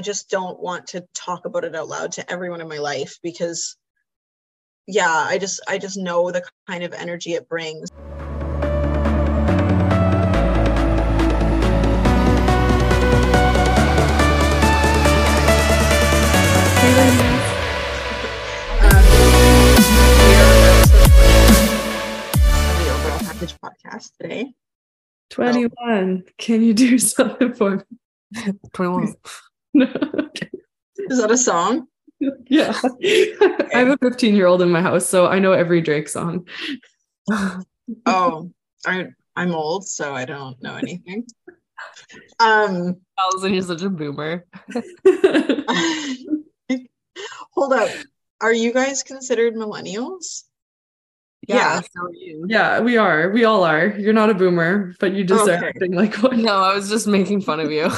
just don't want to talk about it out loud to everyone in my life because yeah, I just I just know the kind of energy it brings. Um, we are the overall package podcast today. 21. Can you do something for me? 21. No. Is that a song? Yeah. I have a 15 year old in my house, so I know every Drake song. Oh, I I'm old, so I don't know anything. Um, Alison, you're such a boomer. hold up. Are you guys considered millennials? Yeah, so yeah, we are. We all are. You're not a boomer, but you just Okay. are acting like one. No, I was just making fun of you.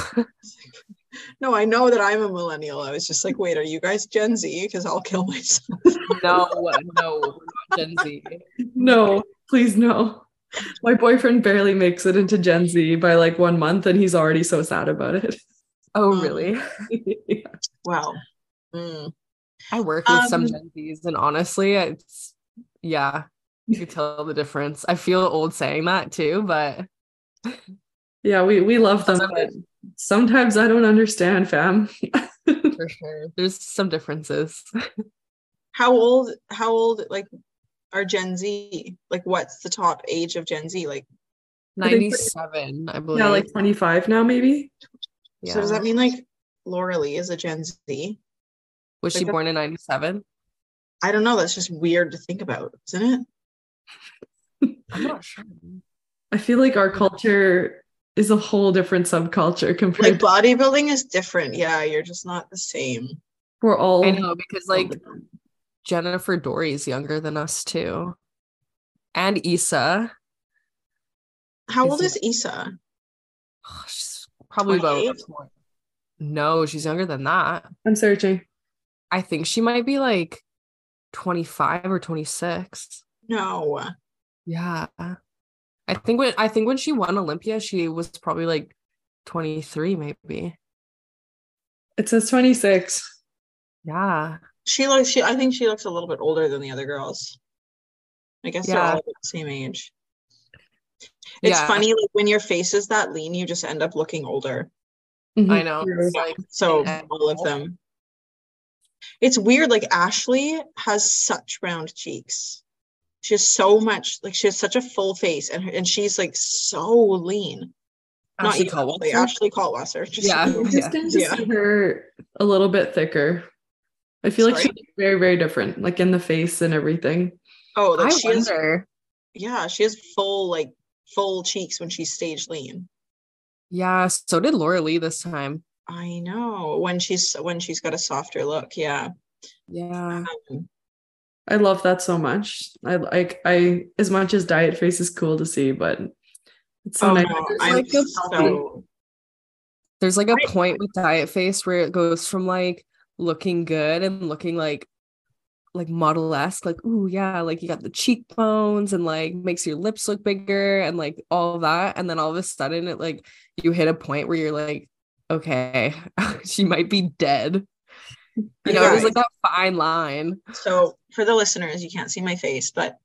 No, I know that I'm a millennial. I was just like, wait, are you guys Gen Z? Because I'll kill myself. no, no, we're not Gen Z. No, please no. My boyfriend barely makes it into Gen Z by like one month, and he's already so sad about it. Oh, Um, really? Wow. Mm. I work with some Um, Gen Zs, and honestly, it's yeah, you can tell the difference. I feel old saying that too, but yeah, we we love them, but sometimes I don't understand, fam. for sure, there's some differences. How old? How old? Like, are Gen Z? Like, what's the top age of Gen Z? Like, Ninety-seven, I believe. yeah, like 25 now, maybe. Yeah. so does that mean like Laura Lee is a Gen Z? was she like a- born in ninety-seven? I don't know. That's just weird to think about, isn't it? I'm not sure. I feel like our hmm. culture is a whole different subculture Like compared to bodybuilding is different. Yeah, you're just not the same. we're all I know because like Jennifer Dorie's younger than us too. And Isa. How Is old it- is Isa? Oh, she's probably about No, she's younger than that. I'm searching. I think she might be like 25 or 26. No. Yeah. I think when I think when she won Olympia, she was probably like 23, maybe. It says 26. Yeah. She looks she I think she looks a little bit older than the other girls. I guess they're all the same age. It's Yeah. funny, like when your face is that lean, you just end up looking older. I Mhm. know. True. Like So all of them. It's weird, like Ashley has such round cheeks. She has so much, like she has such a full face, and her, and she's like so lean. Not Ashley you, Caldwell. Ashley, Ashley Caldwell. Just Yeah. I just tend to Yeah. see her a little bit thicker. I feel like she's very, very different, like in the face and everything. Oh, like I she has, yeah, she has full like full cheeks when she's stage lean. Yeah, so did Laura Lee this time. I know when she's when she's got a softer look. Yeah. Yeah. Um, I love that so much. I like I as much as diet face is cool to see, but it's so oh nice. no, to I'm like a so There's like a I- point with diet face where it goes from like looking good and looking like like model-esque, like, ooh, yeah, like you got the cheekbones and like makes your lips look bigger and like all that. And then all of a sudden it like you hit a point where you're like, okay, she might be dead. You know, there's like that fine line. So for the listeners, you can't see my face, but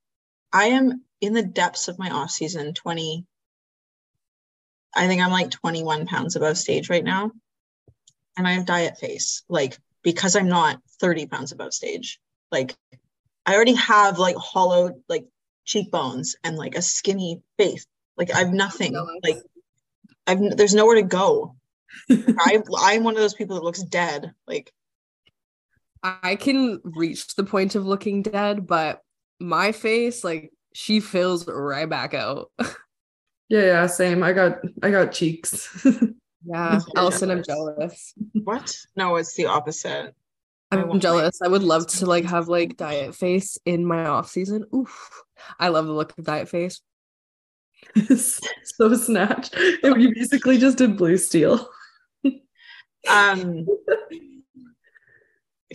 I am in the depths of my off season 20. I think I'm like 21 pounds above stage right now. And I have diet face, like because I'm not 30 pounds above stage. Like I already have like hollowed like cheekbones and like a skinny face. Like I've nothing. Like I've there's nowhere to go. I I'm one of those people that looks dead. Like I can reach the point of looking dead, but my face, like, she fills right back out. Yeah, yeah, same. I got I got cheeks. Yeah, so Alison, I'm jealous. jealous. what? No, it's the opposite. I I'm want my- jealous. I would love to like have like diet face in my off season. Oof. I love the look of diet face. so snatch. You basically just did blue steel. Um,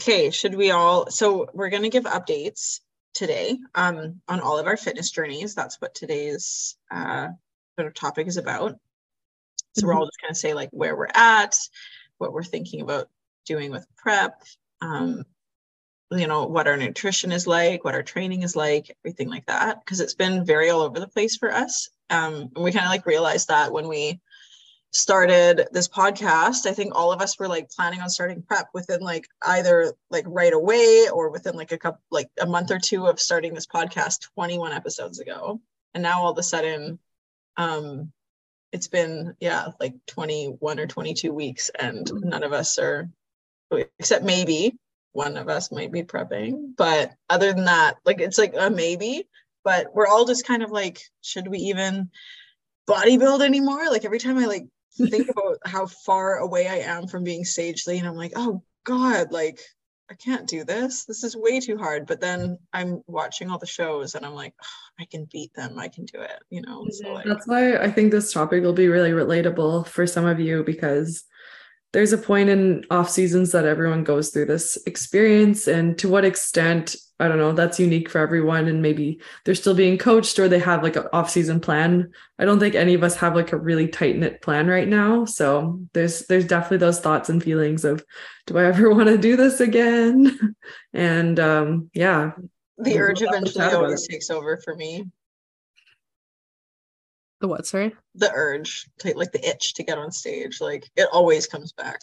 okay, should we all? So we're gonna give updates today um, on all of our fitness journeys. That's what today's uh, sort of topic is about. So we're all just gonna say like where we're at, what we're thinking about doing with prep. Um, you know what our nutrition is like what our training is like everything like that because it's been very all over the place for us um, and we kind of like realized that when we started this podcast i think all of us were like planning on starting prep within like either like right away or within like a couple like a month or two of starting this podcast 21 episodes ago. And now all of a sudden um it's been yeah like 21 or 22 weeks and none of us are except maybe one of us might be prepping. But other than that like it's like a maybe but we're all just kind of like should we even bodybuild anymore? Like every time i like think about how far away i am from being stage and i'm like oh god like i can't do this. This is way too hard. But then i'm watching all the shows and i'm like oh, i can beat them. I can do it you know? So mm-hmm. like That's why I think this topic will be really relatable for some of you because there's a point in off seasons that everyone goes through this experience and to what extent I don't know that's unique for everyone and maybe they're still being coached or they have like an off season plan. I don't think any of us have like a really tight knit plan right now. So there's there's definitely those thoughts and feelings of do I ever want to do this again? and um yeah. the urge eventually always takes over for me The what, sorry? the urge to like the itch to get on stage like it always comes back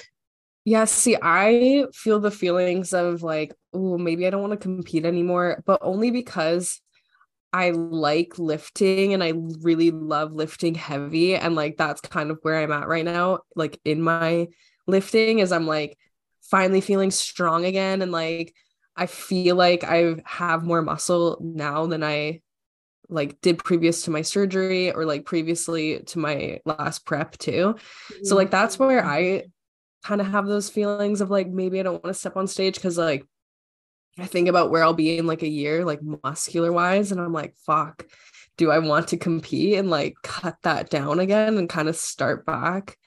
Yeah, see, I feel the feelings of like, oh, maybe I don't want to compete anymore, but only because I like lifting and I really love lifting heavy. And like, that's kind of where I'm at right now. Like, in my lifting, is I'm like finally feeling strong again. And like, I feel like I have more muscle now than I like did previous to my surgery or like previously to my last prep too. So like that's mm-hmm. where I kind of have those feelings of like maybe I don't want to step on stage because like I think about where I'll be in like a year, like muscular wise, and I'm like, fuck, do I want to compete and like cut that down again and kind of start back?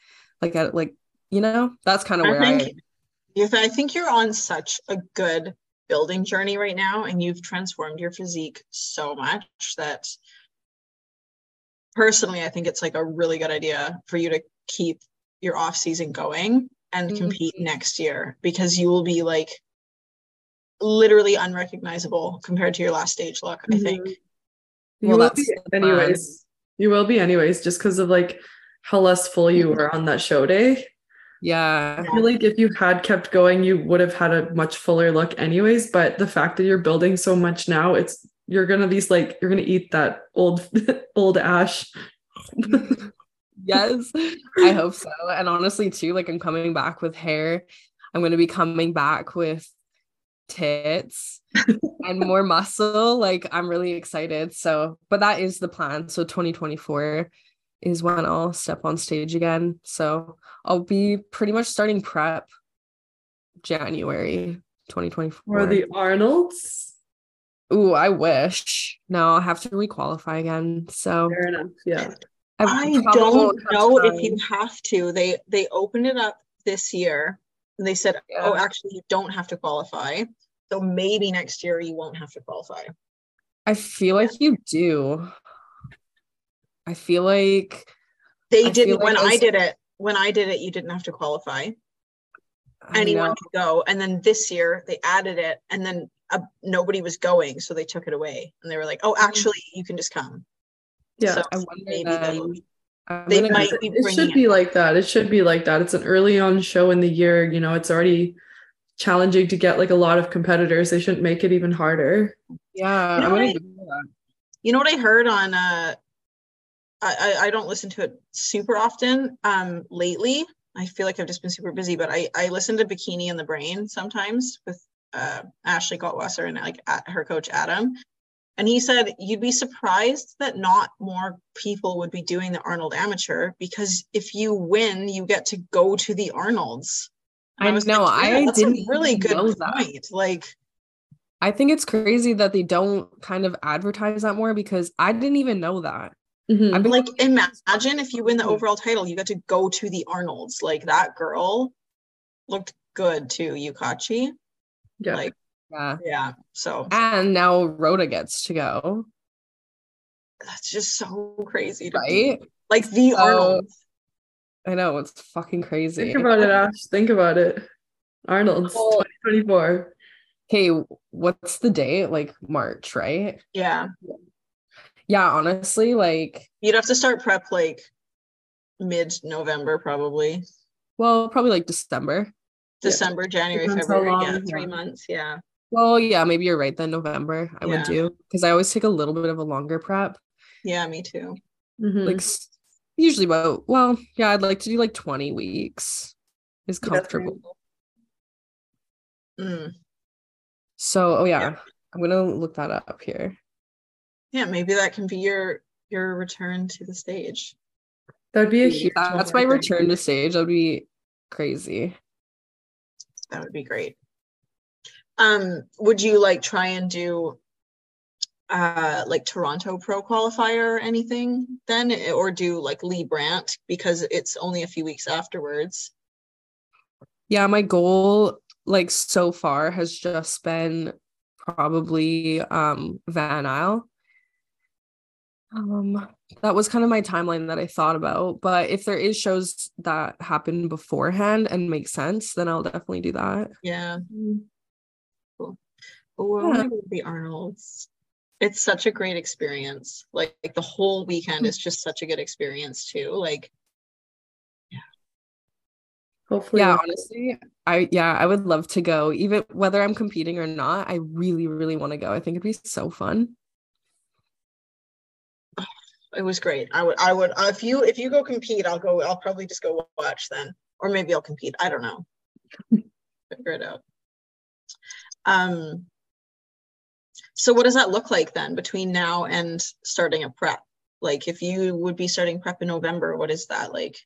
Like at like, you know, that's kind of where I, think you th- I think you're on such a good building journey right now and you've transformed your physique so much that personally I think it's like a really good idea for you to keep your off season going and compete Mhm. next year because you will be like literally unrecognizable compared to your last stage look I think You Well, will that's be the plan. anyways. You will be anyways, just because of like how less full you Mhm. were on that show day. Yeah. I feel like if you had kept going, you would have had a much fuller look anyways. But the fact that you're building so much now, it's you're gonna be like you're gonna eat that old old ash. yes i hope so and honestly too like i'm coming back with hair i'm going to be coming back with tits and more muscle like i'm really excited so but that is the plan so 2024 is when i'll step on stage again so i'll be pretty much starting prep january 2024 Or the Arnolds. Ooh, i wish no i'll have to requalify again so Fair enough. Yeah. I probably don't know if you have to. They they opened it up this year and they said, oh, actually, you don't have to qualify. So maybe next year you won't have to qualify. I feel like you do. I feel like They I didn't like when I did it. When I did it, you didn't have to qualify. I Anyone know. could go. And then this year they added it, and then uh, nobody was going, so they took it away. And they were like, oh, actually, you can just come. Yeah. So I wonder maybe then. they'll- I'm they might be It should be back. like that. It should be like that. It's an early on show in the year. You know, it's already challenging to get like a lot of competitors. They shouldn't make it even harder. Yeah, You know I'm gonna what I- do that. You know what I heard on uh I, I I don't listen to it super often um lately. I feel like I've just been super busy, but I I listen to Bikini on the Brain sometimes with uh Ashley Kaltwasser and like at her coach Adam. And he said you'd be surprised that not more people would be doing the Arnold Amateur because if you win, you get to go to the Arnolds. And I was know, I that's didn't a really good know that. point. Like I think it's crazy that they don't kind of advertise that more because I didn't even know that. Mhm. I've been like imagine if you win the Mhm. overall title you got to go to the arnolds like that girl looked good too yukachi Yeah. like yeah. yeah so And now Rhoda gets to go, that's just so crazy to me. right? like the So- arnolds I know it's fucking crazy. Think about it, Ash. Think about it. Arnold's Well- 2024. Okay, what's the date? Like March, right? Yeah. Yeah, honestly, like, You'd have to start prep like mid November, probably. well, probably like December. December, January, Depends February. yeah, three yeah. months. Yeah. Well, yeah, maybe you're right. Then November, I Yeah. would do because I always take a little bit of a longer prep. Yeah, me too. Mhm. Like usually about well, yeah, I'd like to do like 20 weeks is comfortable. Mm. So, oh yeah, Yeah. I'm gonna look that up here. Yeah, maybe that can be your your return to the stage. That'd be a huge That's my I return to stage. That'd be crazy. That would be great. Um, would you like try and do uh like Toronto Pro qualifier or anything then, or do like Lee Brandt because it's only a few weeks afterwards? Yeah, my goal like so far has just been probably um Van Isle. Um that was kind of my timeline that I thought about, but if there is shows that happen beforehand and make sense, then I'll definitely do that. Yeah. Mm. Cool. Oh, Yeah. want to go to the Arnold's. It's such a great experience. Like, like the whole weekend is just such a good experience too. Like, Hopefully, Yeah, one- honestly, I yeah, I would love to go even whether I'm competing or not. I really really want to go. I think it'd be so fun. It was great. I would, I would, uh, if you, if you go compete, I'll go, I'll probably just go watch then, or maybe I'll compete. I don't know. Figure it out. Um, so what does that look like then between now and starting a prep? Like if you would be starting prep in November, what is that like?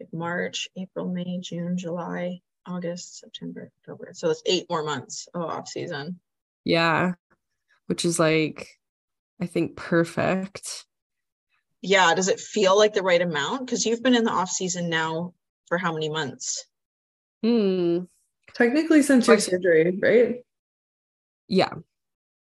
Like March, April, May, June, July, August, September, October. So it's eight more months of off season. Yeah. Which is like I think perfect. Yeah. Does it feel like the right amount? Because you've been in the off season now for how many months? Hmm. technically since your surgery, right? Yeah.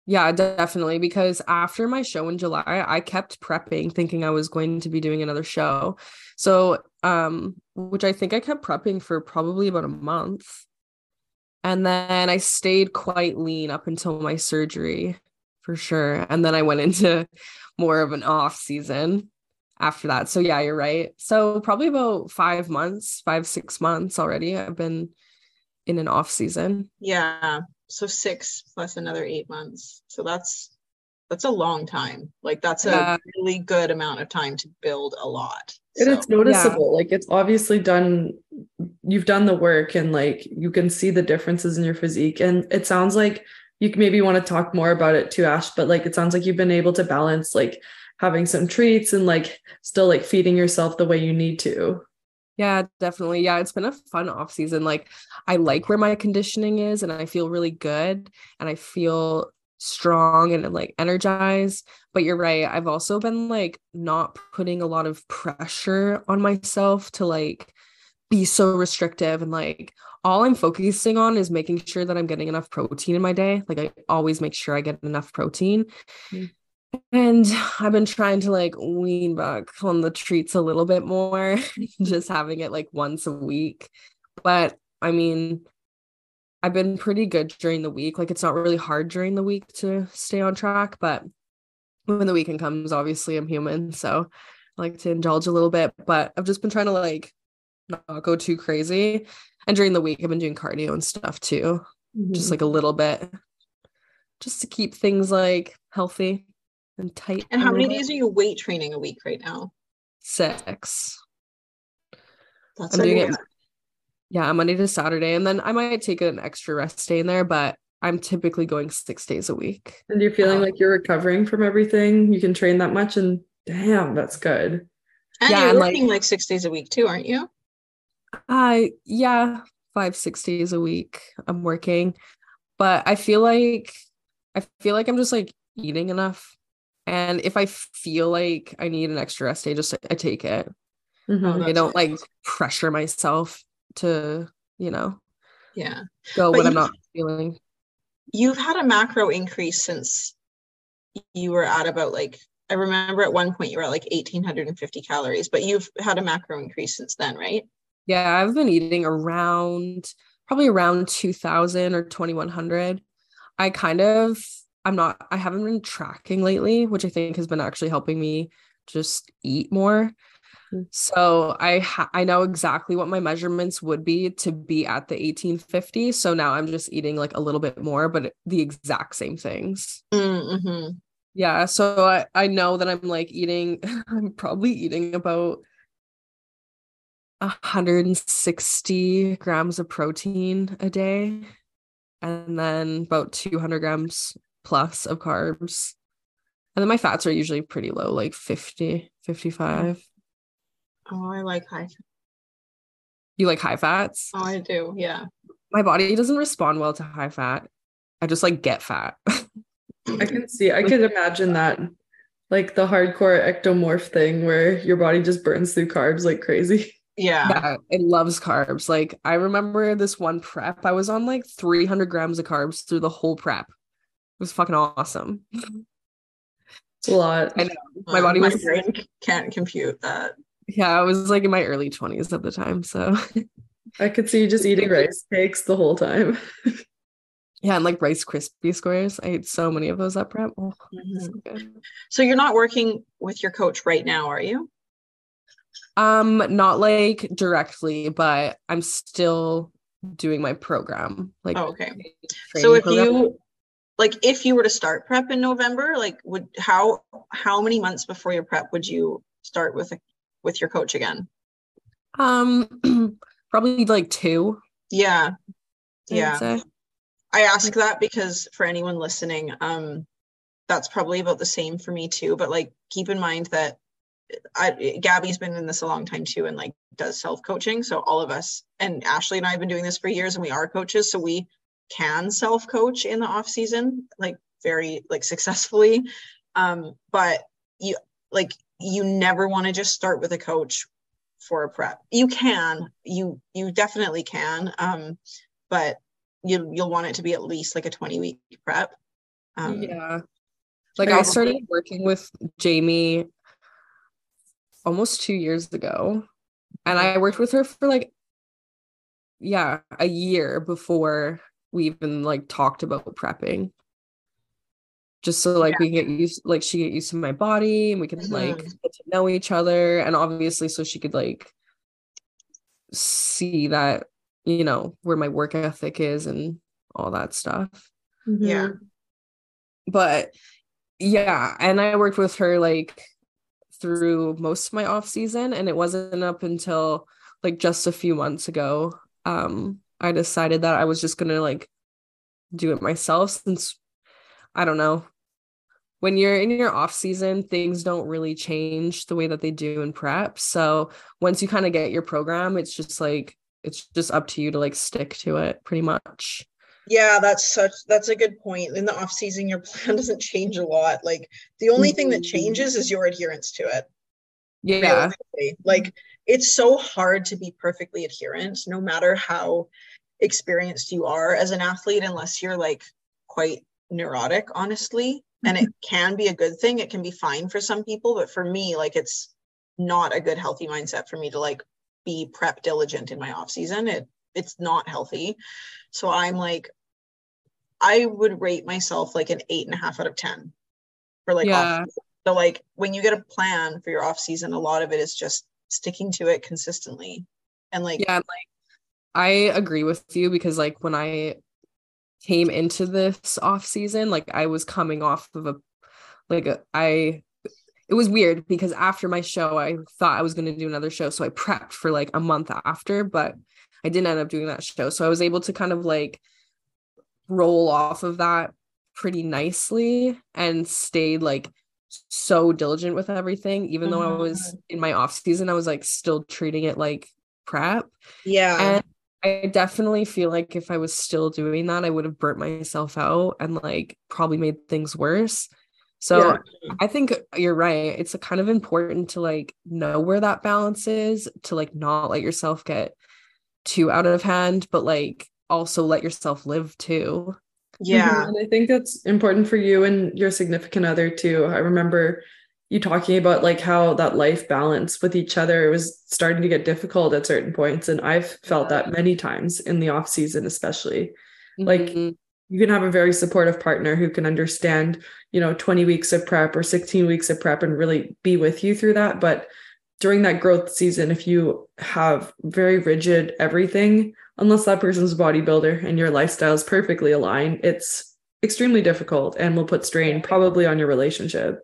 Yeah, definitely. Because after my show in July, I kept prepping, thinking I was going to be doing another show. So, um, which I think I kept prepping for probably about a month. And then I stayed quite lean up until my surgery for sure. And then I went into more of an off season after that. So, yeah, you're right. So, probably about five months, five, six months already. I've been in an off season. Yeah. So six plus another eight months. So that's that's a long time. Like that's Yeah. a really good amount of time to build a lot. And So, it's noticeable. Like it's obviously done you've done the work and like you can see the differences in your physique. And it sounds like you maybe want to talk more about it too, Ash, but like it sounds like you've been able to balance like having some treats and like still like feeding yourself the way you need to. Yeah, definitely. Yeah, it's been a fun off season. Like I like where my conditioning is and I feel really good and I feel strong and like energized. But you're right. I've also been like not putting a lot of pressure on myself to like be so restrictive and like all I'm focusing on is making sure that I'm getting enough protein in my day. Like I always make sure I get enough protein. Mm. And I've been trying to like wean back on the treats a little bit more, just having it like once a week. But I mean, I've been pretty good during the week. Like it's not really hard during the week to stay on track, but when the weekend comes, obviously I'm human, so I like to indulge a little bit. But I've just been trying to like not go too crazy. And during the week, I've been doing cardio and stuff too, just mm-hmm. like a little bit, just to keep things like healthy and tight. and how many days are you weight training a week right now? Six. That's I'm doing it. Yeah, Monday to Saturday. And then I might take an extra rest day in there, but I'm typically going six days a week. And you're feeling Wow. like you're recovering from everything. You can train that much and damn, that's good. And Yeah, you're and, like- working like six days a week too, aren't you? I yeah, five, six days a week I'm working. But I feel like I feel like I'm just like eating enough. And if I feel like I need an extra rest day, just I take it. Mhm. Oh, I don't like pressure myself to, you know, Yeah. go But when I'm not feeling. You've had a macro increase since you were at about like I remember at one point you were at like 1850 calories, but you've had a macro increase since then, right? Yeah, I've been eating around probably around 2000 or 2100. I kind of I'm not I haven't been tracking lately, which I think has been actually helping me just eat more. Mm. So I ha- I know exactly what my measurements would be to be at the 1850. So now I'm just eating like a little bit more, but the exact same things. Mm-hmm. Yeah. So I I know that I'm like eating. I'm probably eating about 160 grams of protein a day, and then about 200 grams plus of carbs. And then my fats are usually pretty low, like 50, 55. Oh, I like high. You like high fats? Oh, I do. Yeah. My body doesn't respond well to high fat. I just like get fat. I can see, I could imagine that. Like the hardcore ectomorph thing where your body just burns through carbs like crazy. Yeah. Yeah, it loves carbs. Like I remember this one prep, I was on like 300 grams of carbs through the whole prep. It was fucking awesome. It's a lot. I know. My body my was brain can't compute that. yeah, I was like in my early 20s at the time. So I could see you just eating rice cakes the whole time. yeah, and like Rice Krispie squares. I ate so many of those at prep. Oh, so Mhm. good. So you're not working with your coach right now, are you? Um, not like directly, but I'm still doing my program. Like Oh, okay. So if program. you like if you were to start prep in November, like would how how many months before your prep would you start with a, with your coach again? um probably like two. Yeah. Yeah. I ask that because for anyone listening, um, that's probably about the same for me too. But like, keep in mind that I, Gabby's been in this a long time too, and like does self coaching. So all of us, and Ashley and I have been doing this for years, and we are coaches, so we can self coach in the off season, like very like successfully. Um, but you like you never want to just start with a coach for a prep. You can, you you definitely can, um, but you you'll want it to be at least like a 20 week prep. Um, yeah. Like I started working with Jamie almost two years ago. And I worked with her for like yeah, a year before we even like talked about prepping. Just so like we get used like she get used to my body and we could like Mhm. get to know each other and obviously so she could like see that, you know, where my work ethic is and all that stuff Yeah. but yeah and i worked with her like through most of my off season and it wasn't up until like just a few months ago. Um i decided that i was just gonna like do it myself since i don't know. When you're in your off season things don't really change the way that they do in prep. So once you kind of get your program it's just like it's just up to you to like stick to it pretty much Yeah, that's such that's a good point. In the off season, your plan doesn't change a lot. Like the only thing that Mhm. changes is your adherence to it. yeah realistically. Like it's so hard to be perfectly adherent, no matter how experienced you are as an athlete, unless you're like quite neurotic, honestly. And it can be a good thing. It can be fine for some people, but for me, like it's not a good healthy mindset for me to like be prep diligent in my off season. It it's not healthy. So I'm like, I would rate myself like an eight and a half out of ten for like yeah so like when you get a plan for your off season, a lot of it is just sticking to it consistently. And like yeah like i agree with you because like when i came into this off season like i was coming off of a like a, i it was weird because after my show i thought i was going to do another show so i prepped for like a month after but i didn't end up doing that show so i was able to kind of like roll off of that pretty nicely and stayed like so diligent with everything even though i mm-hmm. was in my off season i was like still treating it like prep yeah. and I definitely feel like if I was still doing that, I would have burnt myself out and like probably made things worse. So Yeah. I think you're right. It's kind of important to like know where that balance is to like not let yourself get too out of hand, but like also let yourself live too. yeah. Mhm. And I think that's important for you and your significant other too. I remember you talking about like how that life balance with each other was starting to get difficult at certain points and i've felt that many times in the off season especially Like, Mhm. you can have a very supportive partner who can understand you know 20 weeks of prep or 16 weeks of prep and really be with you through that but during that growth season if you have very rigid everything unless that person's a bodybuilder and your lifestyle is perfectly aligned it's extremely difficult and will put strain probably on your relationship.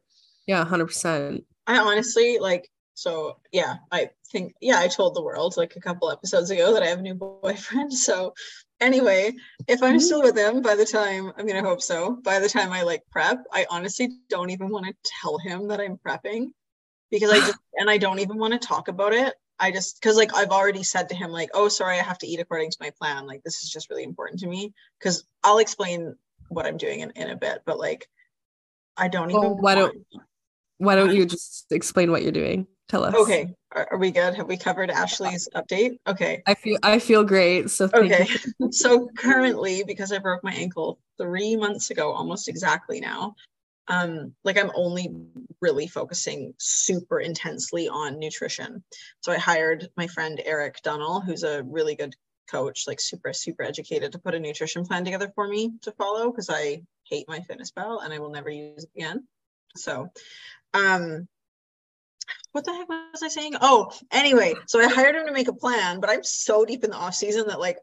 Yeah 100% I honestly like so yeah, I think yeah, I told the world like a couple episodes ago that I have a new boyfriend. So anyway, if I'm mm-hmm. still with him by the time I mean I hope so, by the time I like prep, I honestly don't even want to tell him that I'm prepping because I just and I don't even want to talk about it. I just because like I've already said to him like, oh sorry, I have to eat according to my plan. Like this is just really important to me. Cause I'll explain what I'm doing in, in a bit, but like I don't even Well, why don't- why don't you just explain what you're doing tell us Okay. Are, are we good? Have we covered Ashley's update? Okay. i feel i feel great so thank Okay. you. so currently, because I broke my ankle three months ago, almost exactly now, um, like I'm only really focusing super intensely on nutrition. So I hired my friend Eric Dunnell, who's a really good coach, like super, super educated, to put a nutrition plan together for me to follow because I hate my fitness pal and I will never use it again. So um what the heck was I saying? Oh, anyway, so I hired him to make a plan, but I'm so deep in the off season that like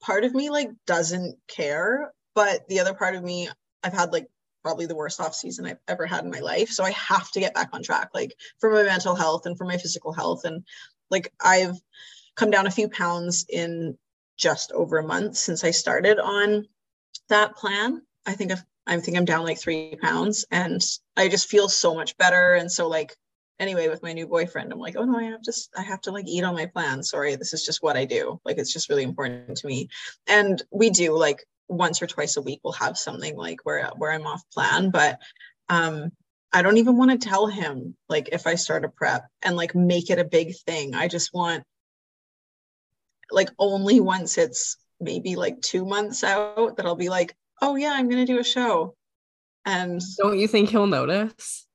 part of me like doesn't care, but the other part of me, I've had like probably the worst off season I've ever had in my life. So I have to get back on track, like for my mental health and for my physical health. And like I've come down a few pounds in just over a month since I started on that plan. I think I've, I think I'm down like three pounds and I just feel so much better. And so like anyway with my new boyfriend i'm like oh no i have to I have to like eat on my plan sorry this is just what i do like it's just really important to me and we do like once or twice a week we'll have something like where where i'm off plan but um i don't even want to tell him like if i start a prep and like make it a big thing. I just want like only once it's maybe like two months out that i'll be like oh yeah i'm gonna do a show. And don't you think he'll notice?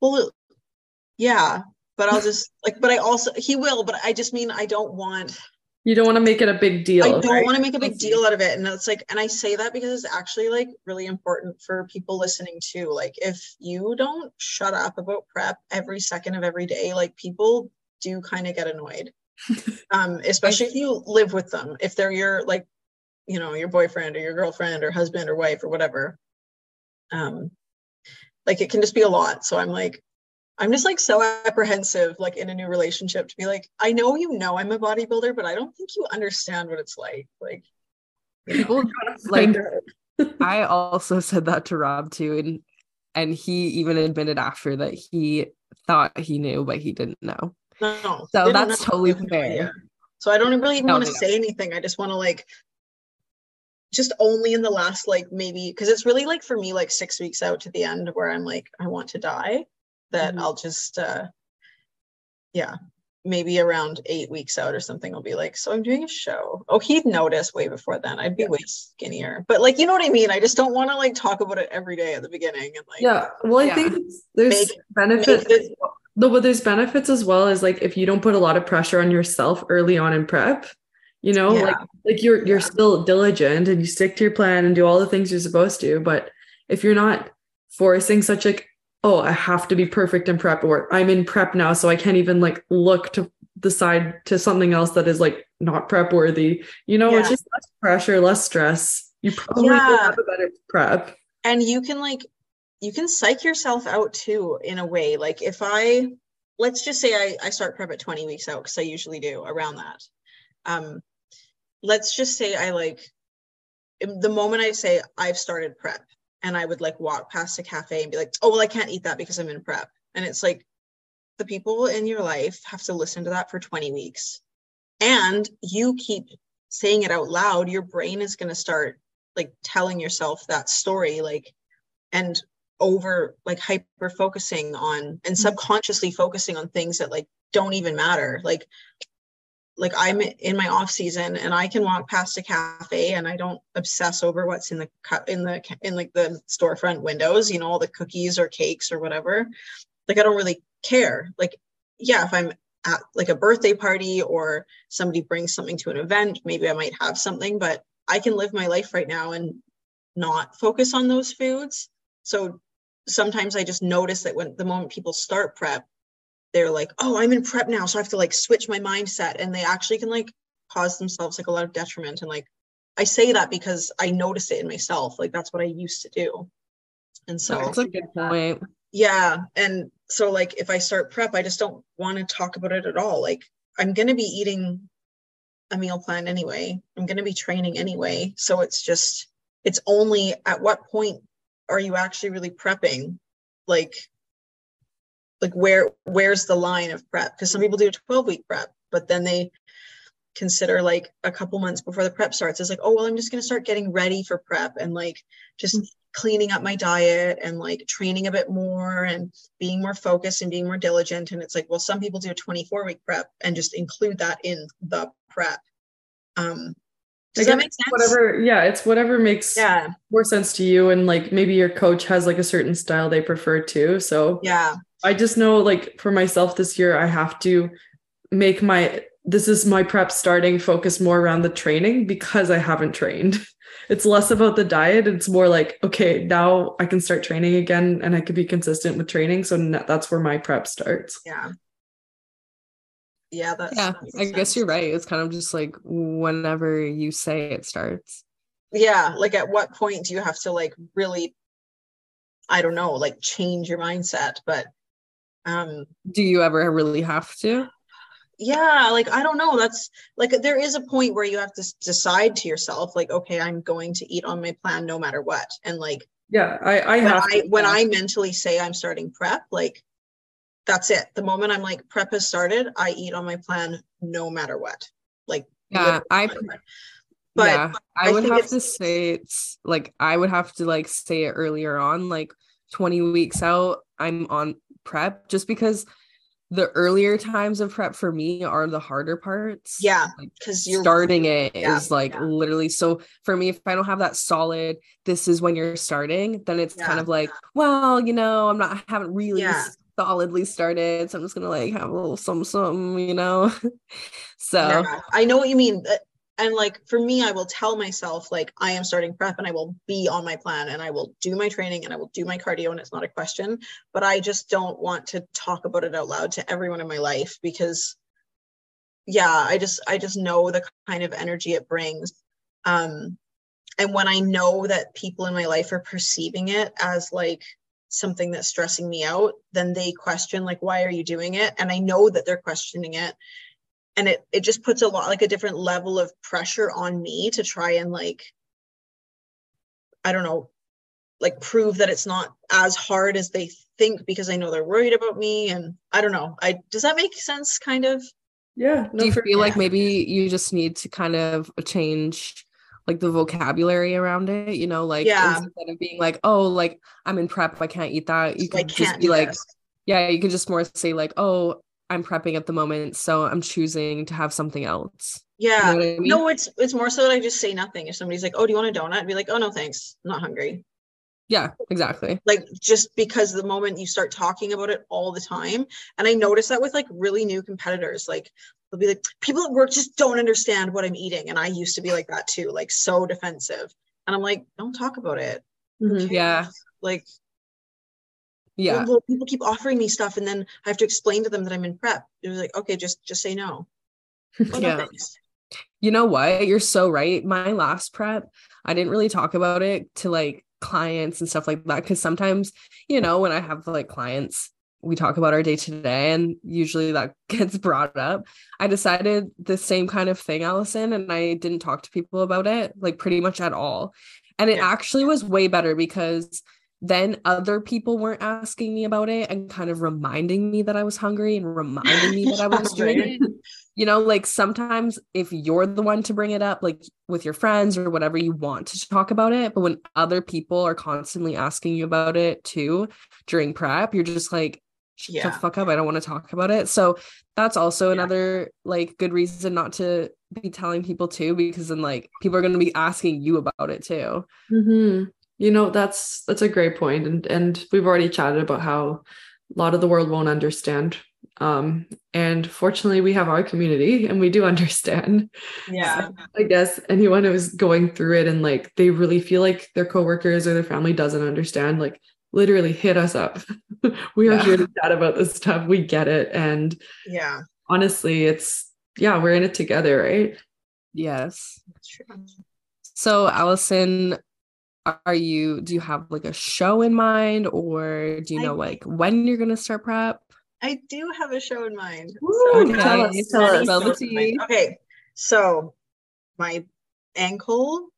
Well, yeah, but I'll just like, but I also he will, but I just mean I don't want you don't want to make it a big deal I don't right? want to make a big deal out of it. And it's like, and I say that because it's actually like really important for people listening too. Like if you don't shut up about prep every second of every day, like people do kind of get annoyed. um, especially if you live with them, if they're your like, you know, your boyfriend or your girlfriend or husband or wife or whatever. Um, like it can just be a lot. So I'm like, I'm just like so apprehensive, like in a new relationship, to be like, I know you know I'm a bodybuilder, but I don't think you understand what it's like. Like, you know. people like I also said that to Rob too, and and he even admitted after that he thought he knew, but he didn't know. no, So that's know. totally They have no fair. So I don't really even No, want to don't. say anything. I just want to like, just only in the last like maybe because it's really like for me like six weeks out to the end where I'm like I want to die. That Mhm. I'll just, uh yeah, maybe around eight weeks out or something. I'll be like, so I'm doing a show. Oh, he'd notice way before then. I'd be way skinnier, but like you know what I mean. I just don't want to like talk about it every day at the beginning and like yeah well i Yeah. think there's Make- benefits make it- no but there's benefits as well as like if you don't put a lot of pressure on yourself early on in prep you know Yeah. like like you're you're Yeah. still diligent and you stick to your plan and do all the things you're supposed to but if you're not forcing such like oh i have to be perfect in prep or i'm in prep now so i can't even like look to the side to something else that is like not prep worthy. You know it's just less pressure less stress. You probably Yeah. have a better prep. And you can like you can psych yourself out too in a way. Like if i let's just say i, I start prep at 20 weeks out because i usually do around that. Um let's just say i like the moment i say i've started prep and i would like walk past a cafe and be like oh well i can't eat that because i'm in prep. And it's like the people in your life have to listen to that for 20 weeks. And you keep saying it out loud your brain is going to start like telling yourself that story like and over like hyper focusing on and mm-hmm. subconsciously focusing on things that like don't even matter. Like like i'm in my off season and i can walk past a cafe and i don't obsess over what's in the cu- in the in like the storefront windows you know all the cookies or cakes or whatever like I don't really care. Like, yeah, if I'm at like a birthday party or somebody brings something to an event, maybe I might have something, but I can live my life right now and not focus on those foods. So sometimes I just notice that when the moment people start prep, they're like, oh, I'm in prep now. So I have to like switch my mindset. And they actually can like cause themselves like a lot of detriment. And like, I say that because I notice it in myself. Like, that's what I used to do. And so That's a good point. yeah and so like if i start prep i just don't want to talk about it at all like i'm going to be eating a meal plan anyway i'm going to be training anyway so it's just it's only at what point are you actually really prepping like like where where's the line of prep? Because some people do a 12 week prep but then they consider like a couple months before the prep starts. It's like oh well i'm just going to start getting ready for prep and like just cleaning up my diet and like training a bit more and being more focused and being more diligent. And it's like well some people do a 24 week prep and just include that in the prep. Um does that make sense? Whatever, yeah, it's whatever makes yeah. more sense to you. And like maybe your coach has like a certain style they prefer too. So yeah I just know like for myself this year, I have to make my this is my prep starting focus more around the training because I haven't trained. It's less about the diet. It's more like, okay, now I can start training again and I could be consistent with training. So that's where my prep starts. yeah yeah that's Yeah, that makes I guess you're right. It's kind of just like whenever you say it starts. yeah like at what point do you have to like really i don't know like change your mindset but um Do you ever really have to? yeah like i don't know that's like there is a point where you have to decide to yourself like okay i'm going to eat on my plan no matter what and like Yeah, I, I when have i when i mentally say i'm starting prep like that's it the moment i'm like prep has started i eat on my plan no matter what like Yeah, I no matter what. but yeah, I, I would have to say it's like I would have to like say it earlier on, like 20 weeks out, I'm on prep just because the earlier times of prep for me are the harder parts. yeah Like, because you're starting it is yeah, like yeah. literally so for me if i don't have that solid this is when you're starting then it's kind of like well you know i'm not i haven't really Yeah. solidly started so i'm just gonna like have a little some some you know so Yeah, I know what you mean. And like for me, I will tell myself like I am starting prep and I will be on my plan and I will do my training and I will do my cardio and it's not a question. But I just don't want to talk about it out loud to everyone in my life because yeah, I just I just know the kind of energy it brings. Um and when I know that people in my life are perceiving it as like something that's stressing me out, then they question like why are you doing it? And I know that they're questioning it and it it just puts a lot like a different level of pressure on me to try and like i don't know like prove that it's not as hard as they think because i know they're worried about me and i don't know i does that make sense kind of yeah. do you for feel like maybe you just need to kind of change like the vocabulary around it you know like Yeah. instead of being like oh like i'm in prep i can't eat that you So i could just can't be like this yeah you can just more say like oh i'm prepping at the moment so i'm choosing to have something else. Yeah. you know I mean? no it's it's more so that i just say nothing. If somebody's like oh do you want a donut? I'd be like oh no thanks. I'm not hungry. Yeah exactly. Like just because the moment you start talking about it all the time and i notice that with like really new competitors like they'll be like people at work just don't understand what i'm eating and i used to be like that too like so defensive. And i'm like don't talk about it. Who Mhm. Yeah. like yeah well, people keep offering me stuff and then i have to explain to them that i'm in prep it was like okay just just say no Well, Yeah. thanks. You know what? You're so right. My last prep, I didn't really talk about it to like clients and stuff like that. Cause sometimes, you know, when I have like clients, we talk about our day to day and usually that gets brought up. I decided the same kind of thing, Alison, and I didn't talk to people about it like pretty much at all. And it Yeah. actually was way better because then other people weren't asking me about it and kind of reminding me that I was hungry and reminding me that I was doing it you know like sometimes if you're the one to bring it up like with your friends or whatever you want to talk about it but when other people are constantly asking you about it too during prep you're just like shut Yeah. the fuck up i don't want to talk about it so that's also Yeah. another like good reason not to be telling people too because then like people are going to be asking you about it too Mhm. You know, that's that's a great. And and we've already chatted about how a lot of the world won't understand. Um, and fortunately, we have our community and we do understand. Yeah. So I guess anyone who's going through it and like they really feel like their coworkers or their family doesn't understand, like literally hit us up. we are Yeah. here to chat about this stuff. We get it. And Yeah. honestly, it's yeah, we're in it together, right? Yes. So, Alison, are you, do you have like a show in mind or do you I- know like when you're going to start prep? I do have a show in mind. Ooh, So- tell us, Okay, tell us. Spell the shows in mind. tea. Okay, so my ankle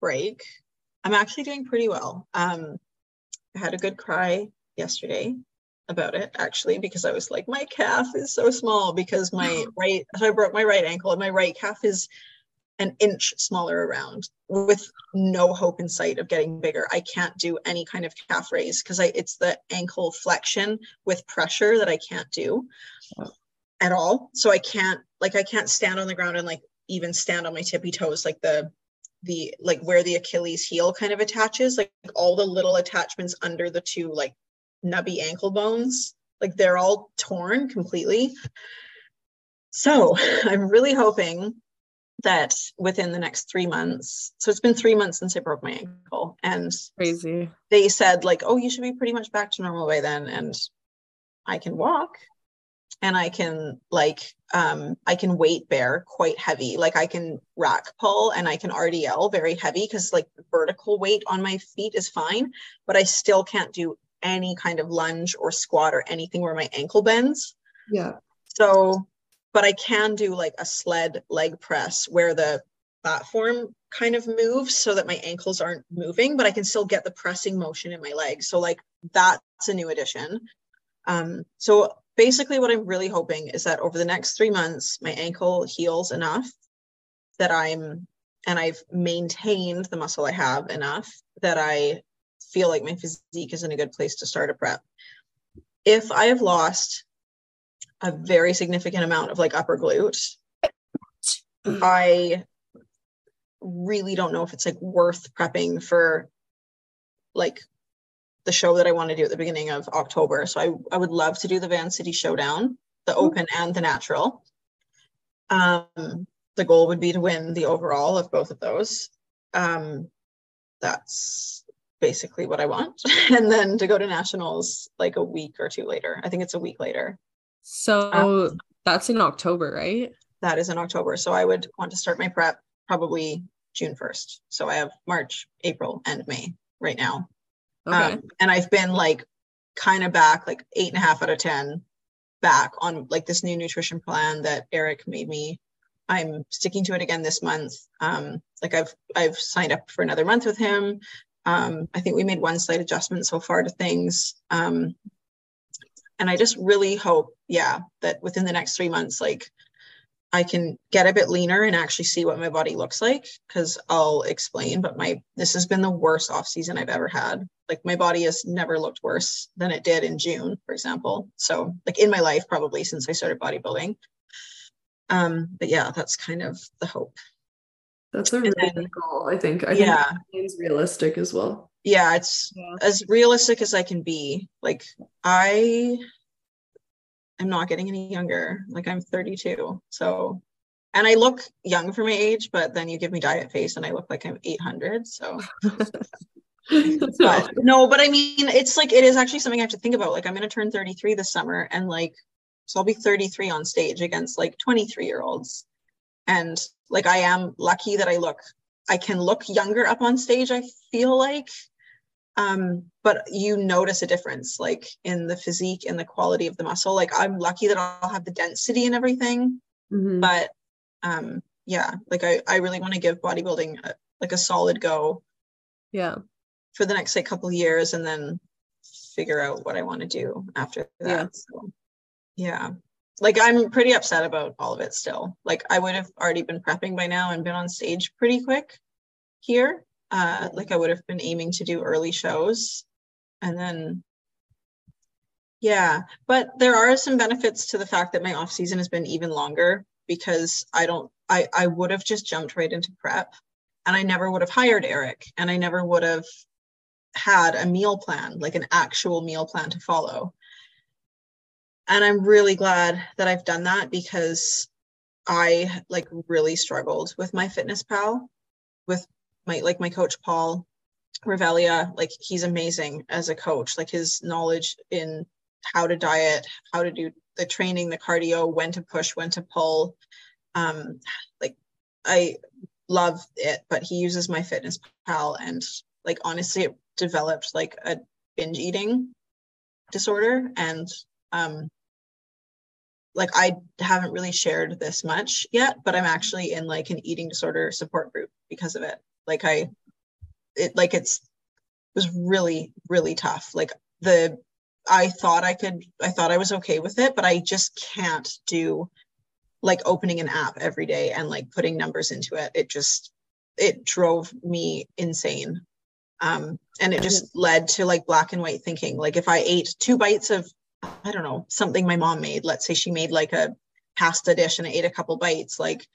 break, I'm actually doing pretty well. Um, I had a good cry yesterday about it actually because I was like, my calf is so small because my right, so I broke my right ankle and my right calf is an inch smaller around with no hope in sight of getting bigger. I can't do any kind of calf raise because I it's the ankle flexion with pressure that I can't do at all. So I can't like I can't stand on the ground and like even stand on my tippy toes like the the like where the Achilles heel kind of attaches like all the little attachments under the two like nubby ankle bones like they're all torn completely. So I'm really hoping that within the next three months, so it's been three months since I broke my ankle, and Crazy. they said like, oh, you should be pretty much back to normal by then, and I can walk, and I can like, um, I can weight bear quite heavy, like I can rack pull and I can RDL very heavy because like vertical weight on my feet is fine, but I still can't do any kind of lunge or squat or anything where my ankle bends. Yeah. So, but I can do like a sled leg press where the platform kind of moves so that my ankles aren't moving, but I can still get the pressing motion in my legs. So, like, that's a new addition. Um, so, basically, what I'm really hoping is that over the next three months, my ankle heals enough that I'm and I've maintained the muscle I have enough that I feel like my physique is in a good place to start a prep. If I have lost a very significant amount of like upper glute. I really don't know if it's like worth prepping for like the show that I want to do at the beginning of October. So I, I would love to do the Van City Showdown, the open and the natural. Um, the goal would be to win the overall of both of those. Um, that's basically what I want. and then to go to nationals like a week or two later. I think it's a week later. So that's in October, right? that is in October. So I would want to start my prep probably June 1st. So I have March, April, and May right now. Okay. Um, and I've been like kind of back, like eight and a half out of 10 back on like this new nutrition plan that Eric made me. I'm sticking to it again this month. Um, like I've I've signed up for another month with him. Um, I think we made one slight adjustment so far to things. Um, and I just really hope, yeah, that within the next three months, like I can get a bit leaner and actually see what my body looks like. Cause I'll explain, but my this has been the worst off season I've ever had. Like my body has never looked worse than it did in June, for example. So like in my life, probably since I started bodybuilding. Um, but yeah, that's kind of the hope. That's a really then- goal, I think. I Yeah. think it's realistic as well. Yeah, it's Yeah. as realistic as I can be. Like I am not getting any younger. Like I'm 32. So and I look young for my age, but then you give me diet face and I look like I'm 800. So but no, but I mean, it's like it is actually something I have to think about. Like I'm gonna turn 33 this summer, and like so I'll be 33 on stage against like 23 year olds, and like I am lucky that I look, I can look younger up on stage. I feel like, um, but you notice a difference like in the physique and the quality of the muscle. Like I'm lucky that I'll have the density and everything, Mhm. but um, yeah, like I I really want to give bodybuilding a, like a solid go yeah. for the next like couple of years and then figure out what I want to do after that. Yeah. So yeah. Like I'm pretty upset about all of it still. Like I would have already been prepping by now and been on stage pretty quick here. Uh like I would have been aiming to do early shows and then yeah, but there are some benefits to the fact that my off season has been even longer because I don't I I would have just jumped right into prep and I never would have hired Eric and I never would have had a meal plan, like an actual meal plan to follow. and I'm really glad that I've done that because I like really struggled with my fitness pal with my like my coach Paul Revelia like he's amazing as a coach. Like his knowledge in how to diet how to do the training the cardio when to push when to pull. Um like I love it but he uses my fitness pal and like honestly it developed like a binge eating disorder. And um like I haven't really shared this much yet, but I'm actually in like an eating disorder support group because of it. Like I it like it's it was really really tough. Like the I thought I could I thought I was okay with it, but I just can't do like opening an app every day and like putting numbers into it. It just it drove me insane. Um and it just led to like black and white thinking. Like if I ate two bites of I don't know, something my mom made. Let's say she made like a pasta dish and I ate a couple bites, like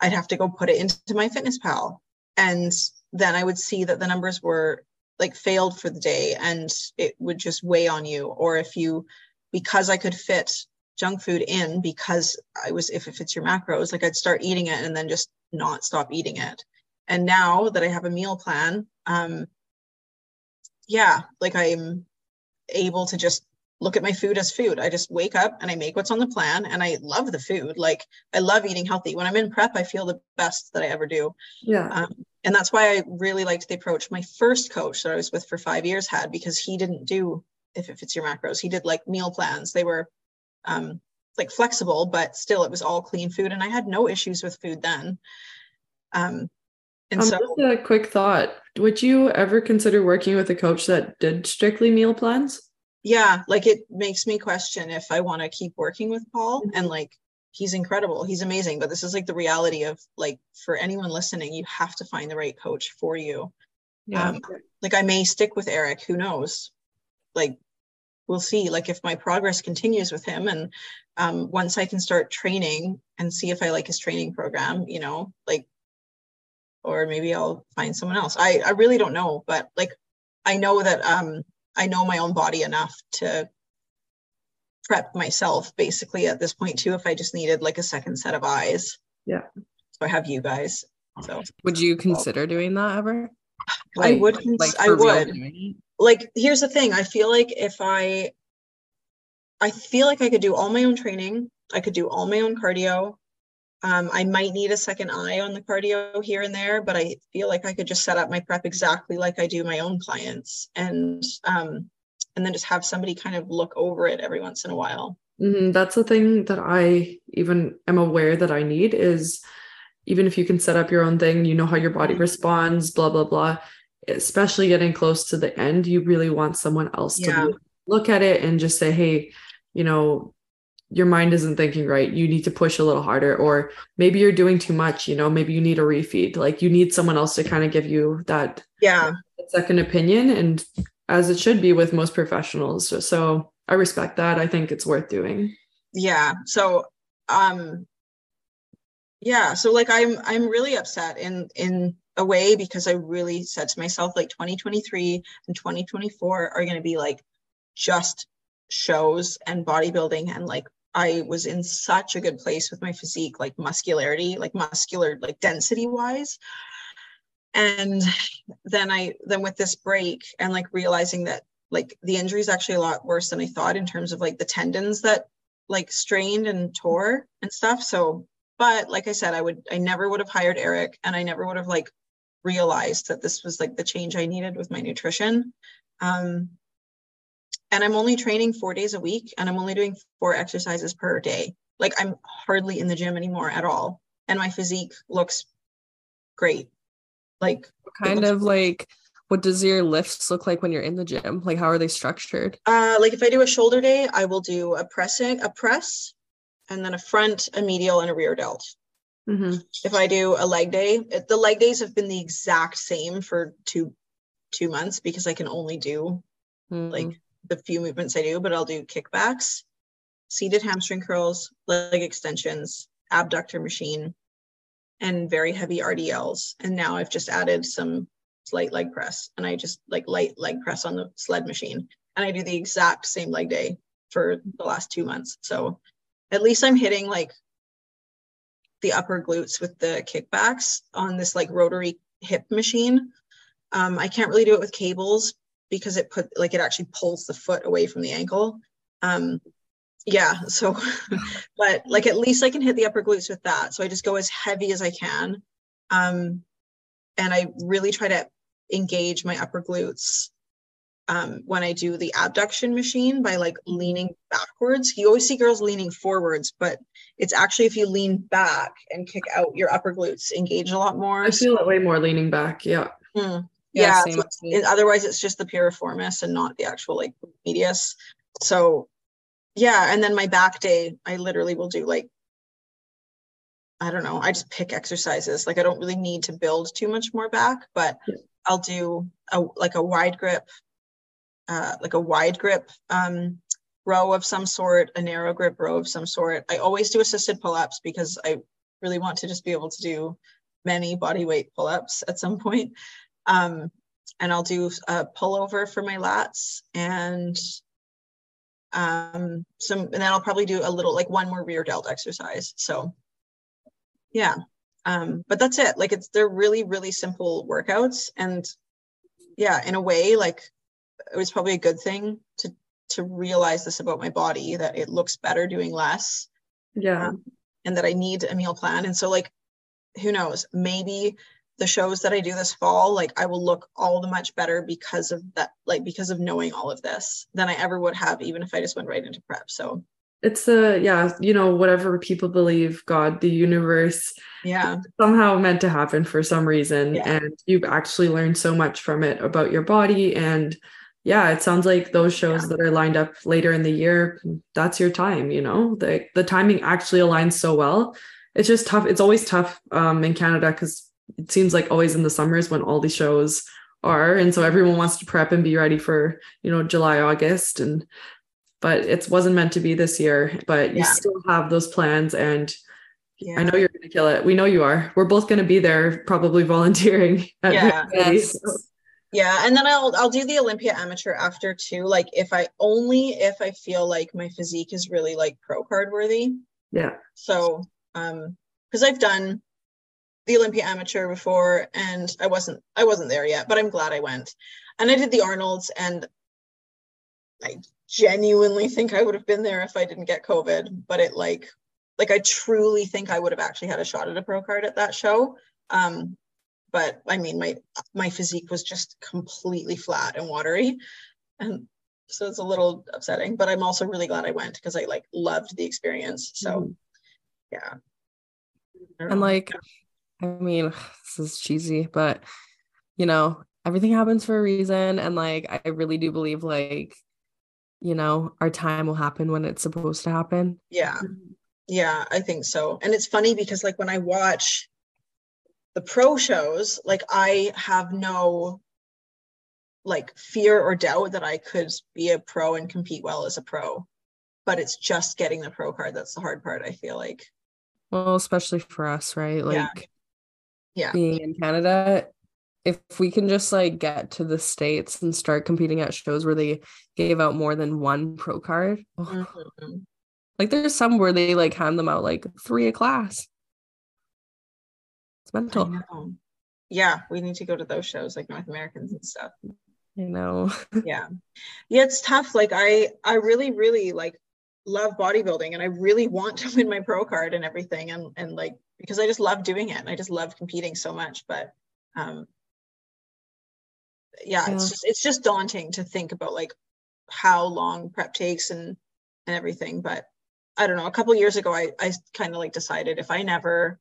I'd have to go put it into my fitness pal. And then I would see that the numbers were like failed for the day and it would just weigh on you. Or if you, because I could fit junk food in because I was, if it fits your macros, like I'd start eating it and then just not stop eating it. And now that I have a meal plan, um, yeah, like I'm able to just look at my food as food. I just wake up and I make what's on the plan and I love the food. Like I love eating healthy. When I'm in prep, I feel the best that I ever do. Yeah. Um, and that's why I really liked the approach my first coach that I was with for five years had because he didn't do if it fits your macros. He did like meal plans. They were um, like flexible, but still it was all clean food. And I had no issues with food then. Um, and um, so just a quick thought. Would you ever consider working with a coach that did strictly meal plans? Yeah like it makes me question if i want to keep working with paul and like he's incredible he's amazing but this is like the reality of like for anyone listening you have to find the right coach for you. Yeah. um, like i may stick with eric who knows? Like we'll see like if my progress continues with him and um, once i can start training and see if i like his training program you know like or maybe i'll find someone else. I i really don't know but like i know that um I know my own body enough to prep myself basically at this point too if I just needed like a second set of eyes. Yeah. So I have you guys. So Would you consider doing that ever? I would cons- I would. like here's the thing, I feel like if I I feel like I could do all my own training, I could do all my own cardio. Um, I might need a second eye on the cardio here and there, but I feel like I could just set up my prep exactly like I do my own clients, and um, and then just have somebody kind of look over it every once in a while. Mhm, That's the thing that I even am aware that I need is even if you can set up your own thing, you know how your body responds, blah, blah, blah. Especially getting close to the end, you really want someone else to Yeah. look- look at it and just say, hey, you know, your mind isn't thinking right. You need to push a little harder, or maybe you're doing too much, you know, maybe you need a refeed. Like you need someone else to kind of give you that Yeah, second opinion and as it should be with most professionals. So, so I respect that. I think it's worth doing. yeah. So um, yeah. So like I'm I'm really upset in in a way because I really said to myself like 2023 and 2024 are going to be like just shows and bodybuilding and like I was in such a good place with my physique, like muscularity, like muscular, like density wise. And then I, then with this break and like realizing that like the injury is actually a lot worse than I thought in terms of like the tendons that like strained and tore and stuff. So, but like I said, I would, I never would have hired Eric and I never would have like realized that this was like the change I needed with my nutrition. Um, and I'm only training four days a week and I'm only doing four exercises per day. Like I'm hardly in the gym anymore at all. And my physique looks great. Like What kind of like what does your lifts look like when you're in the gym? Like how are they structured? uh like if I do a shoulder day, I will do a pressing, a press, and then a front, a medial, and a rear delt. Mhm. If I do a leg day, the leg days have been the exact same for two two months because I can only do Mhm. like the few movements I do, but I'll do kickbacks, seated hamstring curls, leg extensions, abductor machine, and very heavy RDLs. And now I've just added some light leg press and I just like light leg press on the sled machine. And I do the exact same leg day for the last two months. So at least I'm hitting like the upper glutes with the kickbacks on this like rotary hip machine. Um, I can't really do it with cables because it put like it actually pulls the foot away from the ankle. Um, yeah, so but like at least I can hit the upper glutes with that. So I just go as heavy as I can. Um, and I really try to engage my upper glutes um, when I do the abduction machine by like leaning backwards. You always see girls leaning forwards, but it's actually if you lean back and kick out your upper glutes, engage a lot more. I feel that way more leaning back. Yeah. Hmm. Yeah. yeah it, otherwise, it's just the piriformis and not the actual like medius. So, yeah. And then my back day, I literally will do like I don't know. I just pick exercises. Like I don't really need to build too much more back, but yeah. I'll do a like a wide grip uh, like a wide grip um, row of some sort, a narrow grip row of some sort. I always do assisted pull-ups because I really want to just be able to do many body weight pull-ups at some point. Um, and I'll do a pullover for my lats and um, some, and then I'll probably do a little, like one more rear delt exercise. So yeah, um, but that's it. Like it's, they're really, really simple workouts. And yeah, in a way, like it was probably a good thing to to realize this about my body that it looks better doing less yeah um, and that i need a meal plan and so like who knows maybe the shows that i do this fall like i will look all the much better because of that like because of knowing all of this than i ever would have even if i just went right into prep so it's the yeah you know whatever people believe god the universe yeah somehow meant to happen for some reason yeah. and you've actually learned so much from it about your body and yeah, it sounds like those shows yeah. that are lined up later in the year, that's your time, you know. The the timing actually aligns so well. It's just tough. It's always tough um, in Canada because it seems like always in the summers when all these shows are. And so everyone wants to prep and be ready for, you know, July, August. And but it wasn't meant to be this year. But you still have those plans and yeah. I know you're gonna kill it. We know you are. We're both gonna be there probably volunteering. yeah. Yes. So yeah and then i'll i'll do the olympia amateur after too like if i only if i feel like my physique is really like pro card worthy yeah so um because i've done the olympia amateur before and i wasn't i wasn't there yet but i'm glad i went and i did the arnold's and i genuinely think i would have been there if i didn't get covid but it like like i truly think i would have actually had a shot at a pro card at that show um but I mean, my my physique was just completely flat and watery, and so it's a little upsetting. But I'm also really glad I went because I like loved the experience. So, mm-hmm. yeah. And like, I mean, this is cheesy, but you know, everything happens for a reason, and like, I really do believe like, you know, our time will happen when it's supposed to happen. Yeah. Mm-hmm. Yeah, I think so. And it's funny because like when I watch the pro shows like i have no like fear or doubt that i could be a pro and compete well as a pro but it's just getting the pro card that's the hard part i feel like well especially for us right like yeah, yeah. being in canada if we can just like get to the states and start competing at shows where they gave out more than one pro card oh. mm-hmm. like there's some where they like hand them out like three a class it's mental. Yeah, we need to go to those shows like North Americans and stuff. I know. yeah. Yeah, it's tough. Like I I really, really like love bodybuilding and I really want to win my pro card and everything. And and like because I just love doing it and I just love competing so much. But um yeah, yeah, it's just it's just daunting to think about like how long prep takes and and everything. But I don't know. A couple years ago, I I kind of like decided if I never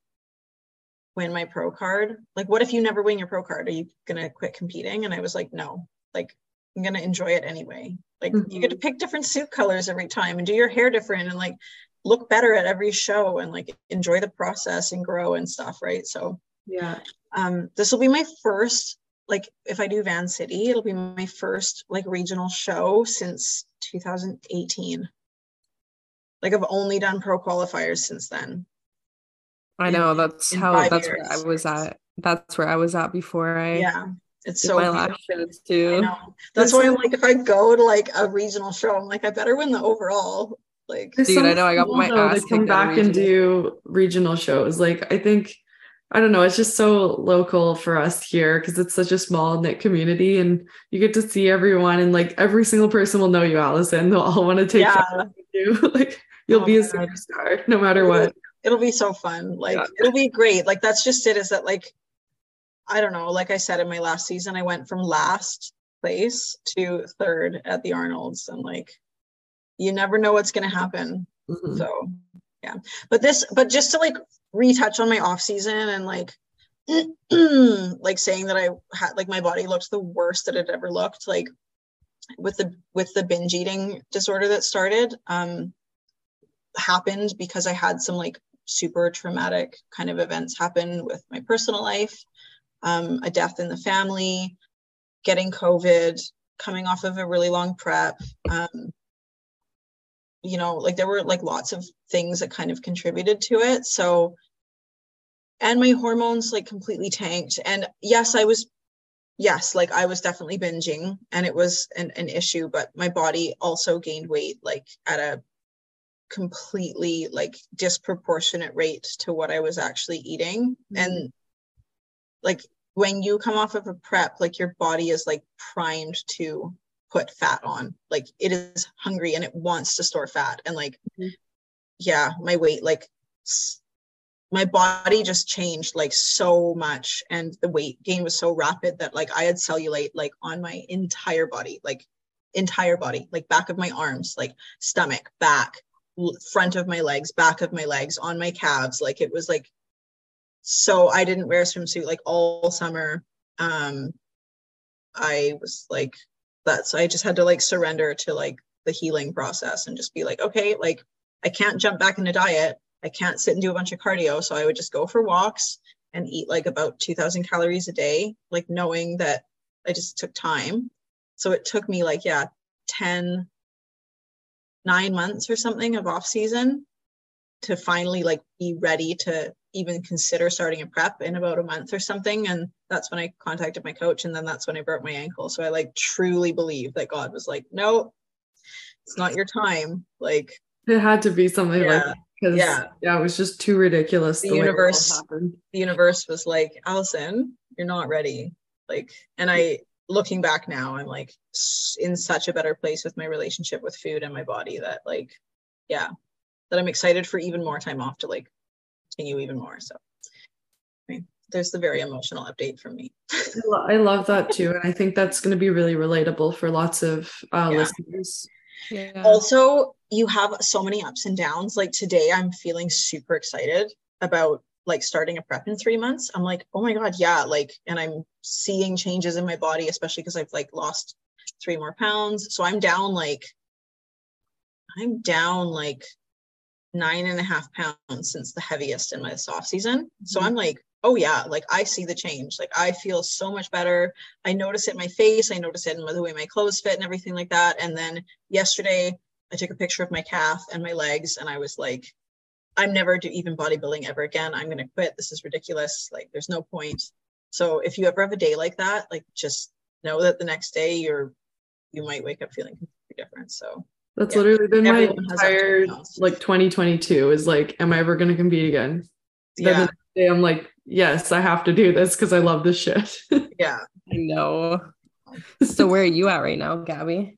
win my pro card like what if you never win your pro card are you gonna quit competing and i was like no like i'm gonna enjoy it anyway like mm-hmm. you get to pick different suit colors every time and do your hair different and like look better at every show and like enjoy the process and grow and stuff right so yeah um this will be my first like if i do van city it'll be my first like regional show since 2018 like i've only done pro qualifiers since then I know that's how that's years. where I was at. That's where I was at before I yeah It's so my beautiful. last shows I too. know. That's why I'm like, if I go to like a regional show, I'm like, I better win the overall. Like, There's Dude, I know, I got my though, ass that come kicked at back and do regional shows. Like I think I don't know, it's just so local for us here because it's such a small knit community and you get to see everyone and like every single person will know you, Alison. They'll all want to take yeah, you. like you'll Oh be a my God. superstar no matter what. it'll be so fun. Like, Yeah. it'll be great. Like, that's just it. Is that like, I don't know. Like I said in my last season, I went from last place to third at the Arnold's, and like, you never know what's gonna happen. Mhm. So yeah. But this, but just to like retouch on my off season and like like saying that I had like my body looked the worst that it ever looked, like with the with the binge eating disorder that started, um happened because I had some like super traumatic kind of events happen with my personal life, um, a death in the family, getting COVID, coming off of a really long prep, um, you know like there were like lots of things that kind of contributed to it. So and my hormones like completely tanked. And yes i was yes like i was definitely binging and it was an, an issue but my body also gained weight like at a completely like disproportionate rate to what i was actually eating. Mm-hmm. And like when you come off of a prep like your body is like primed to put fat on. Like it is hungry and it wants to store fat. And like Mhm. yeah my weight like my body just changed like so much. And the weight gain was so rapid that like i had cellulite like on my entire body like entire body like back of my arms like stomach back front of my legs back of my legs on my calves. Like it was like so i didn't wear a swimsuit like all summer. Um i was like that's i just had to like surrender to like the healing process and just be like okay like i can't jump back into diet. I can't sit and do a bunch of cardio. So i would just go for walks and eat like about 2000 calories a day like knowing that i just took time. So it took me like yeah 10 nine months or something of off season to finally like be ready to even consider starting a prep in about a month or something and that's when i contacted my coach and then that's when i broke my ankle so i like truly believe that god was like no it's not your time like It had to be something like yeah that because yeah. yeah. it was just too ridiculous. The all universe- the universe was like alison you're not ready like and i looking back now i'm like in such a better place with my relationship with food and my body that like yeah that i'm excited for even more time off to like continue even more so I mean, there's the very emotional update from me I I love that too, and I think that's going to be really relatable for lots of uh, Yeah. listeners. Yeah. also you have so many ups and downs like today i'm feeling super excited about like starting a prep in three months i'm like oh my god yeah like and i'm seeing changes in my body especially because i've like lost three more pounds so i'm down like i'm down like nine and a half pounds since the heaviest in my soft season so Mhm. i'm like oh yeah like i see the change like i feel so much better i notice it in my face i notice it in the way my clothes fit and everything like that and then yesterday I took a picture of my calf and my legs and I was like, I'm never do even bodybuilding ever again. I'm gonna quit. This is ridiculous. Like there's no point. So if you ever have a day like that, like just know that the next day you're you might wake up feeling completely different. So That's Yeah. literally been my Everyone has ups and entire like 2022 is like, am I ever going to compete again? Then the yeah, next day I'm like, yes, I have to do this because I love this shit. yeah. I know. So where are you at right now, Gabby?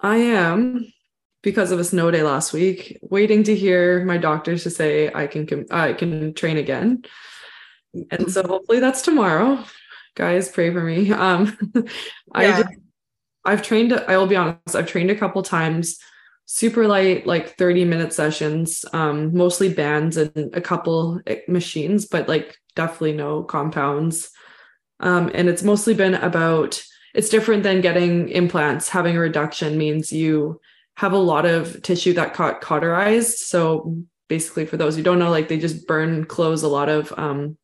I am because of a snow day last week, waiting to hear my doctors to say I can com- I can train again. And so hopefully that's tomorrow. Guys, pray for me. Um I just, I've trained I will be honest, I've trained a couple times super light like 30 minute sessions um mostly bands and a couple eh, machines but like definitely no compounds. Um and it's mostly been about it's different than getting implants. Having a reduction means you have a lot of tissue that got cauterized. So basically for those who don't know like they just burn close a lot of um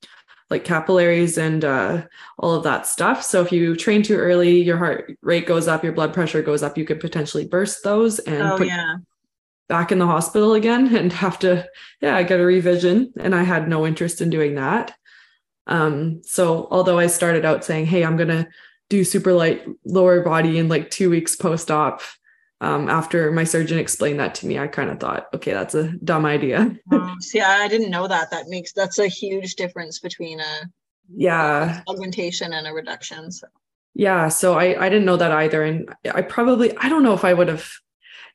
like capillaries and uh, all of that stuff. So if you train too early, your heart rate goes up, your blood pressure goes up, you could potentially burst those and Oh put yeah. back in the hospital again and have to, yeah, I get a revision. And I had no interest in doing that. Um, so although I started out saying, hey, I'm gonna do super light lower body in like two weeks post-op, um, after my surgeon explained that to me, I kind of thought, okay, that's a dumb idea. Oh, see, I didn't know that. That makes that's a huge difference between a yeah augmentation and a reduction. So yeah, so I I didn't know that either, and I probably I don't know if I would have,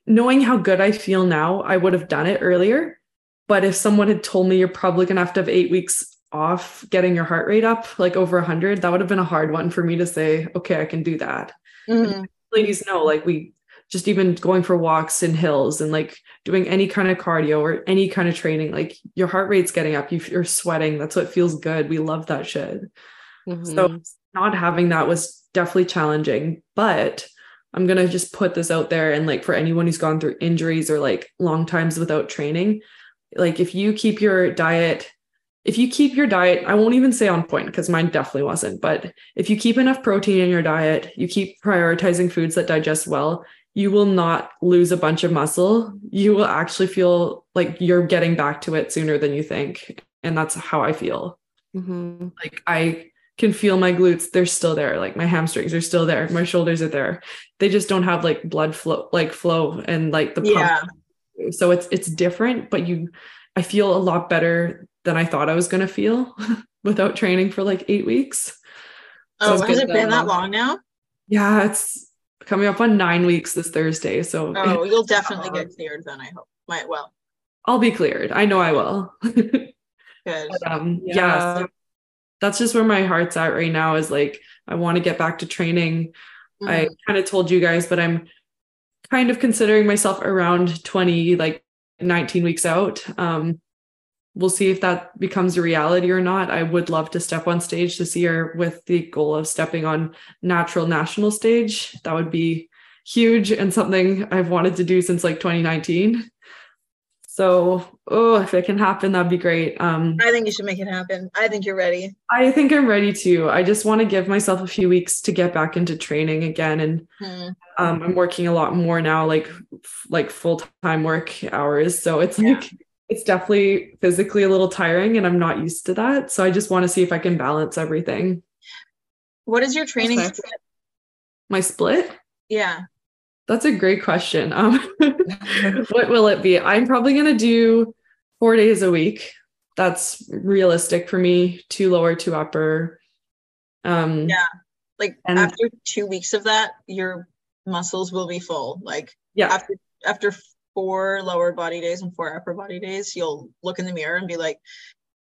knowing how good I feel now, I would have done it earlier. But if someone had told me you're probably gonna have to have eight weeks off getting your heart rate up like over 100 that would have been a hard one for me to say okay i can do that mm-hmm. ladies know like we just even going for walks in hills and like doing any kind of cardio or any kind of training like your heart rate's getting up. You're sweating. That's what feels good. We love that shit. Mm-hmm. so not having that was definitely challenging but i'm going to just put this out there and like for anyone who's gone through injuries or like long times without training like if you keep your diet if you keep your diet, I won't even say on point because mine definitely wasn't, but if you keep enough protein in your diet, you keep prioritizing foods that digest well, you will not lose a bunch of muscle. You will actually feel like you're getting back to it sooner than you think. And that's how I feel. Mm-hmm. Like I can feel my glutes, they're still there. Like my hamstrings are still there. My shoulders are there. They just don't have like blood flow, like flow and like the pump. Yeah. So it's it's different, but you I feel a lot better than I thought I was going to feel without training for like eight weeks. Oh, so has it been that long now? Yeah, it's coming up on nine weeks this Thursday. So oh, you'll definitely get cleared then. I hope. Might well. I'll be cleared. I know I will. Good. But, um, yeah. yeah so that's just where my heart's at right now. Is like I want to get back to training. Mm-hmm. I kind of told you guys, but I'm kind of considering myself around 20, like 19 weeks out. Um, we'll see if that becomes a reality or not. I would love to step on stage this year with the goal of stepping on natural national stage. That would be huge and something I've wanted to do since like 2019. So, oh, if it can happen, that'd be great. Um, I think you should make it happen. I think you're ready. I think I'm ready too. I just want to give myself a few weeks to get back into training again, and hmm. um, I'm working a lot more now, like like full time work hours. So it's yeah. like it's definitely physically a little tiring and I'm not used to that. So I just want to see if I can balance everything. What is your training okay. split? My split? Yeah. That's a great question. Um, what will it be? I'm probably going to do four days a week. That's realistic for me. Two lower, two upper. Um, yeah. Like and, after two weeks of that, your muscles will be full. Like yeah. after after four lower body days and four upper body days, you'll look in the mirror and be like,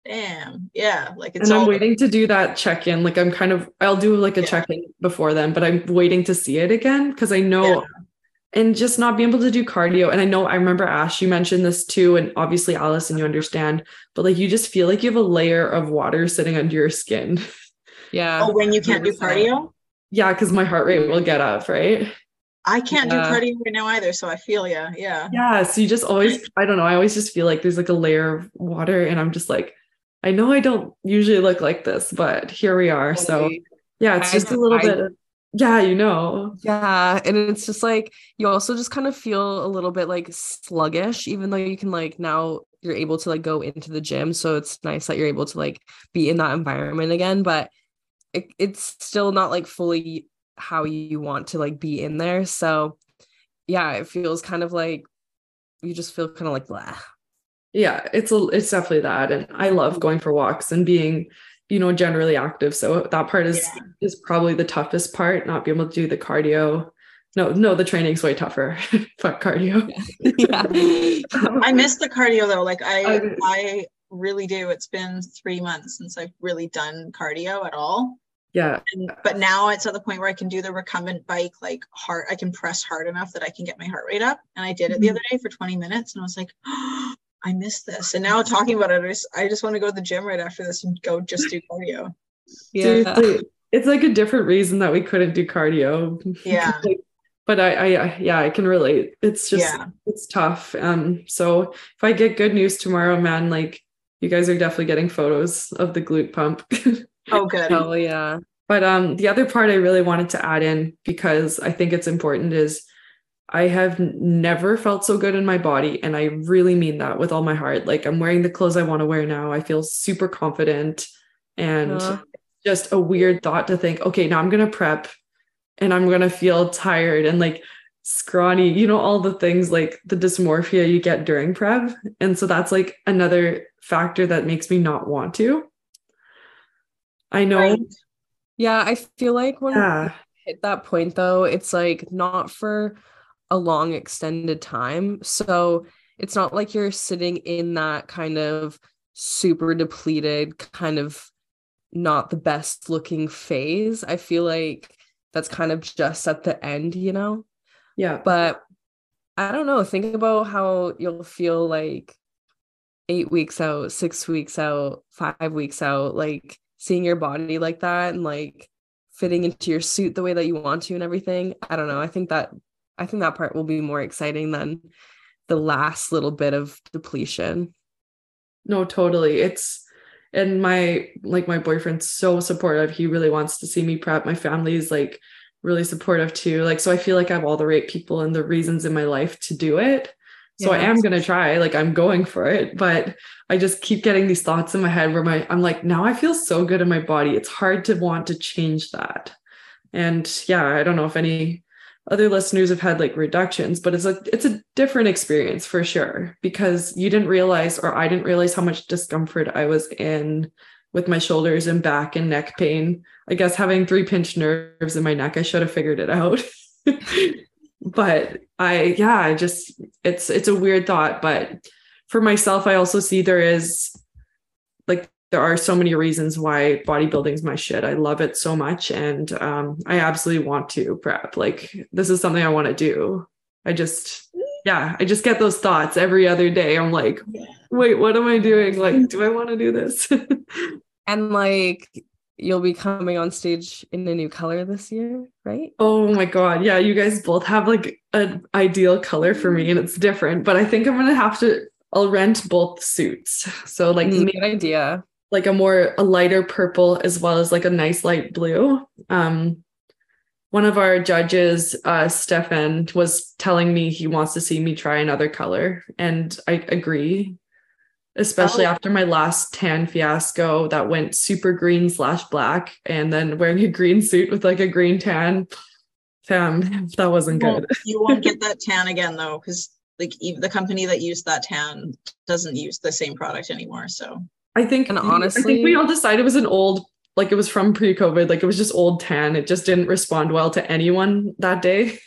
damn, yeah. Like it's And I'm waiting to do that check-in. Like I'm kind of I'll do like a yeah. check-in before then, but I'm waiting to see it again because I know yeah. and just not being able to do cardio. And I know I remember Ash, you mentioned this too, and obviously Alison, you understand, but like you just feel like you have a layer of water sitting under your skin. Yeah. Oh, when you can't do cardio? Yeah, because my heart rate will get up, right? I can't yeah. do cardio right now either, so I feel yeah, yeah. Yeah, so you just always I don't know, I always just feel like there's like a layer of water and I'm just like I know I don't usually look like this, but here we are. So yeah, it's just a little I, bit of, yeah, you know. Yeah, and it's just like you also just kind of feel a little bit like sluggish even though you can like now you're able to like go into the gym, so it's nice that you're able to like be in that environment again, but it, it's still not like fully how you want to like be in there. So yeah, it feels kind of like you just feel kind of like blah. Yeah, it's a, it's definitely that. And I love going for walks and being, you know, generally active. So that part is yeah. is probably the toughest part, not being able to do the cardio. No, no, the training's way tougher. Fuck cardio. yeah. I miss the cardio though. Like I I really do. It's been three months since I've really done cardio at all. Yeah. And, but now it's at the point where I can do the recumbent bike like hard. I can press hard enough that I can get my heart rate up. And I did it the mm-hmm. other day for 20 minutes and I was like, oh, I miss this. And now talking about it, I just, I just want to go to the gym right after this and go just do cardio. Yeah. it's like a different reason that we couldn't do cardio. Yeah. but I, I, yeah, I can relate. It's just, yeah. it's tough. Um, so if I get good news tomorrow, man, like you guys are definitely getting photos of the glute pump. Oh, good. Oh, yeah. But um, the other part I really wanted to add in because I think it's important is I have never felt so good in my body. And I really mean that with all my heart. Like I'm wearing the clothes I want to wear now. I feel super confident. And Uh, just a weird thought to think, okay, now I'm going to prep and I'm going to feel tired and like scrawny, you know, all the things like the dysmorphia you get during prep. And so that's like another factor that makes me not want to. I know. Right. yeah, I feel like when Yeah. hit that point though, it's like not for a long extended time. So it's not like you're sitting in that kind of super depleted, kind of not the best looking phase. I feel like that's kind of just at the end, you know? Yeah. But I don't know. Think about how you'll feel like eight weeks out, six weeks out, five weeks out, like seeing your body like that and like fitting into your suit the way that you want to and everything. I don't know. I think that I think that part will be more exciting than the last little bit of depletion. No, totally. It's and my like my boyfriend's so supportive. He really wants to see me prep. My family is like really supportive too. Like so I feel like I have all the right people and the reasons in my life to do it. So I am going to try. Like I'm going for it, but I just keep getting these thoughts in my head where my I'm like now I feel so good in my body. It's hard to want to change that. And yeah, I don't know if any other listeners have had like reductions, but it's a it's a different experience for sure because you didn't realize or I didn't realize how much discomfort I was in with my shoulders and back and neck pain. I guess having three pinched nerves in my neck, I should have figured it out. but I yeah, I just it's it's a weird thought, but for myself I also see there is like there are so many reasons why bodybuilding is my shit. I love it so much and um I absolutely want to prep. Like this is something I want to do. I just yeah, I just get those thoughts every other day. I'm like, wait, what am I doing? Like, do I want to do this? And like you'll be coming on stage in a new color this year, right? oh my god. Yeah, you guys both have like an ideal color for me and it's different, but I think I'm gonna have to I'll rent both suits. So like Mm, maybe good idea. like a more a lighter purple as well as like a nice light blue. Um one of our judges, uh Stefan, was telling me he wants to see me try another color. And I agree. Especially Oh. after my last tan fiasco that went super green slash black and then wearing a green suit with like a green tan. Fam, that wasn't Well, good. you won't get that tan again though, because like even the company that used that tan doesn't use the same product anymore. So I think And honestly I think we all decided it was an old like it was from pre-COVID, like it was just old tan. It just didn't respond well to anyone that day.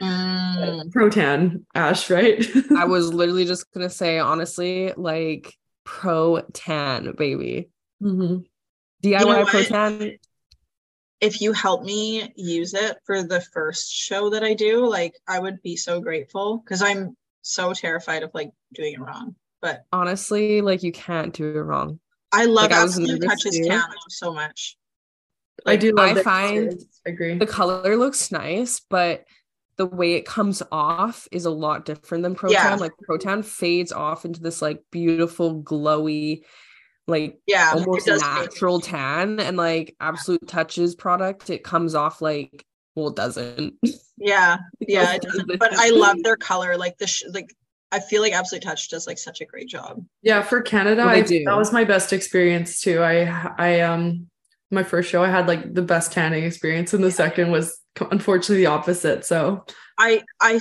Mm, Pro tan, Ash, right? I was literally just gonna say honestly, like pro tan, baby. Mhm. DIY know pro tan. if you help me use it for the first show that I do, like I would be so grateful because I'm so terrified of like doing it wrong. But Honestly, like you can't do it wrong. I love Like, I was Absolute nervous Touches too. tan so much. I do love I their find. I agree. The color looks nice, but the way it comes off is a lot different than Pro Tan. Yeah. Like Pro Tan fades off into this like beautiful, glowy, like Yeah, almost it does fade. natural tan. And like absolute touches product, it comes off like well, it doesn't. Yeah, yeah, it doesn't. But I love their color. Like the sh- like, I feel like Absolute Touch does like such a great job. yeah, for Canada, I, do. that was my best experience too. I I um my first show I had like the best tanning experience and the second was unfortunately the opposite. So I I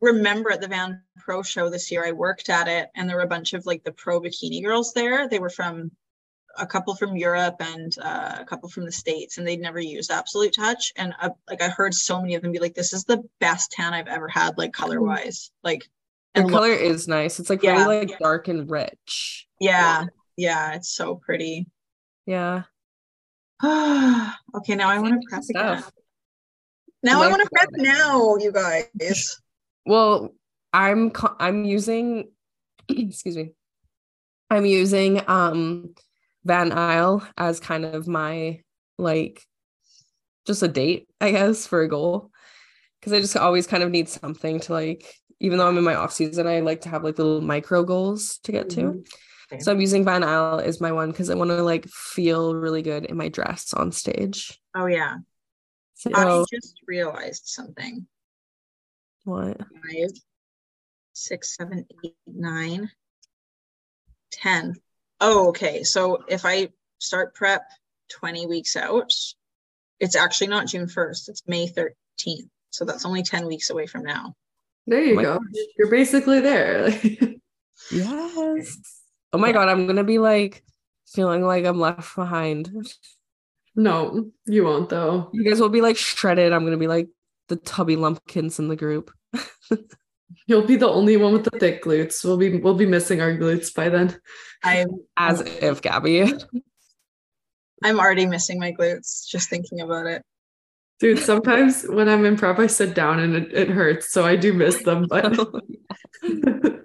remember at the Van Pro show this year, I worked at it, and there were a bunch of like the pro bikini girls there. They were from a couple from Europe and uh, a couple from the states, and they'd never used Absolute Touch. And uh, like I heard so many of them be like, "This is the best tan I've ever had, like color wise." Like, The and color look- is nice. It's like Yeah. really like dark and rich. yeah, yeah, it's so pretty. Yeah. okay, now I want to prep again. Now I want to prep now, you guys. Well, I'm co- I'm using excuse me. I'm using um Van Isle as kind of my like just a date, I guess, for a goal. Cuz I just always kind of need something to like even though I'm in my off season, I like to have like little micro goals to get to. Mhm. Same. So I'm using Van Isle as my one cuz I want to like feel really good in my dress on stage. Oh yeah. So I just realized something. what? Five, six, seven, eight, nine, ten. Oh, okay. So if I start prep 20 weeks out. It's actually not June 1st, it's May 13th. So that's only 10 weeks away from now. There you oh my go. gosh. You're basically there. Yes. Oh my god, I'm gonna be like feeling like I'm left behind. No, you won't though. You guys will be like shredded. I'm gonna be like the tubby lumpkins in the group. You'll be the only one with the thick glutes. We'll be we'll be missing our glutes by then. I'm As if Gabby. I'm already missing my glutes just thinking about it. Dude, sometimes when I'm in prep, I sit down and it, it hurts. So I do miss them. But, oh, I know.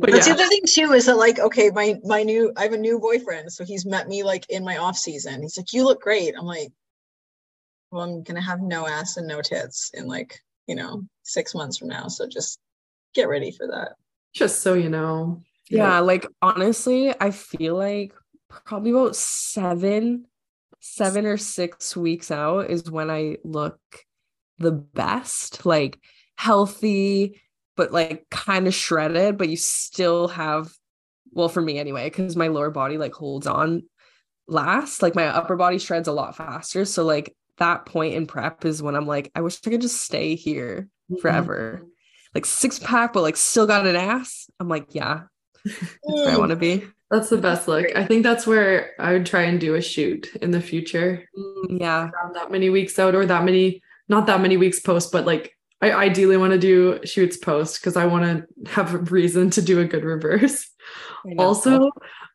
but That's the other thing too is that like okay my my new I have a new boyfriend so he's met me like in my off season he's like you look great I'm like well I'm gonna have no ass and no tits in like you know six months from now so just get ready for that just so you know. yeah, like honestly, I feel like probably about seven, seven or six weeks out is when I look the best, like healthy, but like kind of shredded, but you still have, well, for me anyway, because my lower body like holds on last, like my upper body shreds a lot faster. So, like, that point in prep is when I'm like, I wish I could just stay here mm-hmm. forever. Like six pack, but like still got an ass. I'm like, yeah, that's where I want to be. That's the best look. I think that's where I would try and do a shoot in the future. Mm, Yeah. Around that many weeks out or that many, not that many weeks post, but like I ideally want to do shoots post because I want to have a reason to do a good reverse. Also,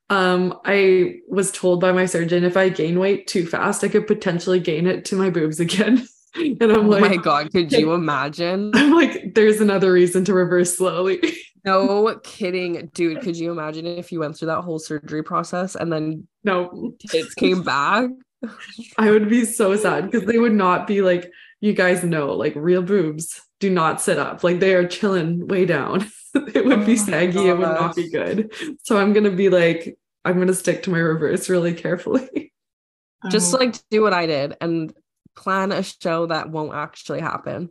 um, I was told by my surgeon if I gain weight too fast, I could potentially gain it to my boobs again. and I'm oh like, my god, could you imagine? I'm like, there's another reason to reverse slowly. No kidding, dude. Could you imagine if you went through that whole surgery process and then no, tits came back? I would be so sad because they would not be like, you guys know, like real boobs do not sit up. Like they are chilling way down. it would Oh be my saggy. It would not be good. So I'm gonna be like, I'm gonna stick to my reverse really carefully. Just Oh, like do what I did and plan a show that won't actually happen.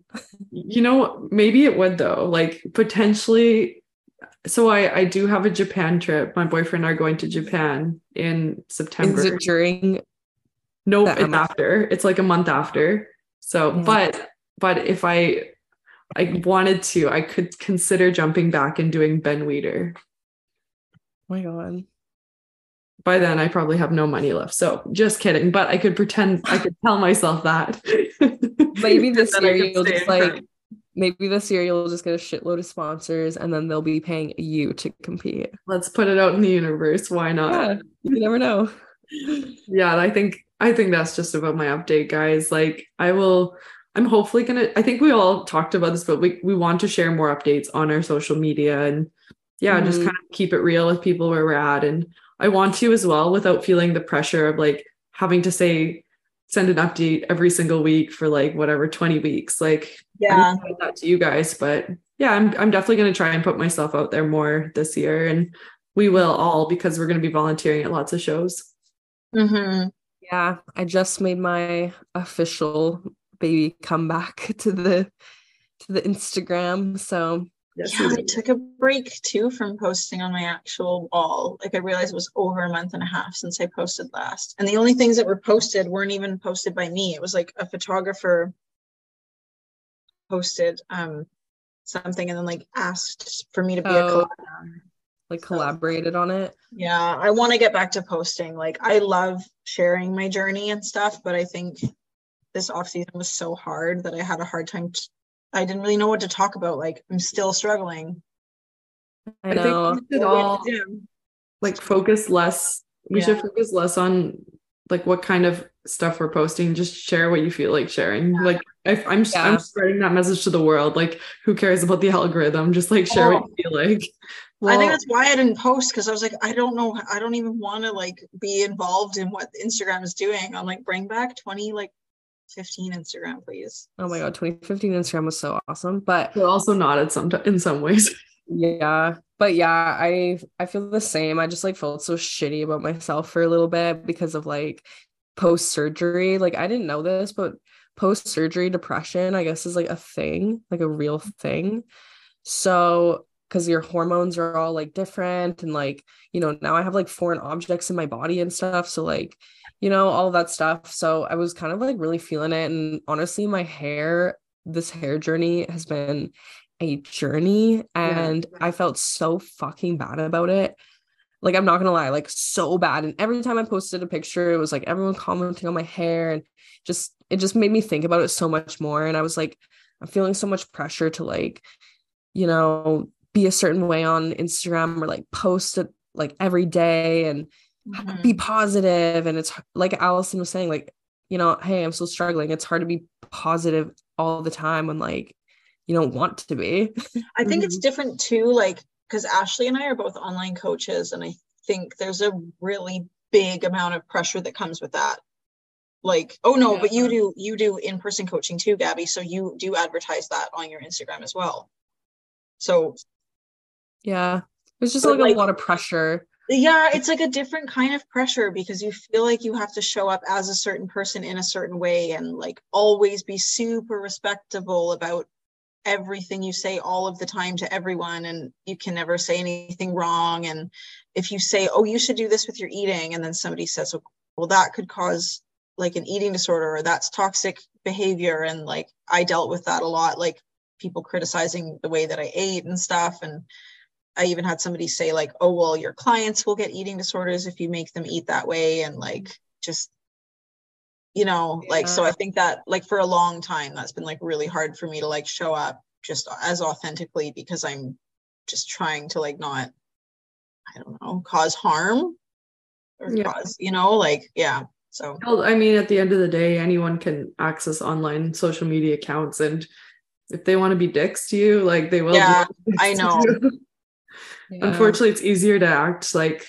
you know, maybe it would though. Like potentially. So I I do have a Japan trip. My boyfriend and I are going to Japan in September. Is it during Nope, it's month? after. It's like a month after. So, Yeah. but but if I I wanted to, I could consider jumping back and doing Ben Weider. oh my god. By then, I probably have no money left. So, just kidding. But I could pretend I could tell myself that. Maybe this And then I year you'll just like front. Maybe this year you'll just get a shitload of sponsors and then they'll be paying you to compete. let's put it out in the universe. Why not? Yeah, you never know. yeah i think i think that's just about my update guys like i will i'm hopefully gonna i think we all talked about this but we, we want to share more updates on our social media and yeah just Mhm. kind of keep it real with people where we're at and i want to as well without feeling the pressure of like having to say send an update every single week for like whatever 20 weeks like yeah. I'm doing that to you guys but yeah i'm, I'm definitely going to try and put myself out there more this year and we will all because we're going to be volunteering at lots of shows. Hmm Yeah, I just made my official baby comeback to the to the Instagram. So. Yes yeah I took a break too from posting on my actual wall. Like I realized it was over a month and a half since I posted last. And the only things that were posted weren't even posted by me. It was like a photographer posted um something and then like asked for me to be a Oh. collab like So- collaborated on it. Yeah, I want to get back to posting. Like I love sharing my journey and stuff, but I think this off season was so hard that I had a hard time. T- I didn't really know what to talk about. Like I'm still struggling. I I think know. we should all like focus less. We should focus less on like what kind of stuff we're posting. Just share what you feel like sharing. Like if I'm Yeah. I'm spreading that message to the world. Like who cares about the algorithm? Just like share what you feel like. I think that's why I didn't post because I was like, I don't know. I don't even want to like be involved in what Instagram is doing. I'm like, bring back 20, like 15 Instagram, please. oh my god, 2015 Instagram was so awesome. But But also not at some in some ways. Yeah, but yeah, I I feel the same. I just like felt so shitty about myself for a little bit because of like post surgery. Like I didn't know this, but post surgery depression, I guess, is like a thing, like a real thing. So because your hormones are all like different and like you know now i have like foreign objects in my body and stuff so like you know all that stuff so i was kind of like really feeling it and honestly my hair this hair journey has been a journey and yeah. i felt so fucking bad about it. Like i'm not gonna lie like so bad. And every time i posted a picture it was like everyone commenting on my hair and just it just made me think about it so much more. And i was like i'm feeling so much pressure to like you know be a certain way on instagram or like post it like every day and mm-hmm. be positive. And it's like alison was saying like you know hey i'm still struggling. It's hard to be positive all the time when like you don't want to be i think it's mm-hmm. different too like because ashley and i are both online coaches and i think there's a really big amount of pressure that comes with that like oh no yeah. but you do you do in-person coaching too gabby so you do advertise that on your instagram as well so yeah it's just like, like a lot of pressure yeah it's like a different kind of pressure because you feel like you have to show up as a certain person in a certain way and like always be super respectable about everything you say all of the time to everyone and you can never say anything wrong. And if you say oh you should do this with your eating and then somebody says oh, well that could cause like an eating disorder or that's toxic behavior and like i dealt with that a lot like people criticizing the way that i ate and stuff. And i even had somebody say like oh well your clients will get eating disorders if you make them eat that way and like just you know yeah. like so i think that like for a long time that's been like really hard for me to like show up just as authentically because i'm just trying to like not i don't know cause harm or yeah. cause you know like yeah so well, i mean at the end of the day anyone can access online social media accounts and if they want to be dicks to you like they will yeah i know yeah. unfortunately it's easier to act like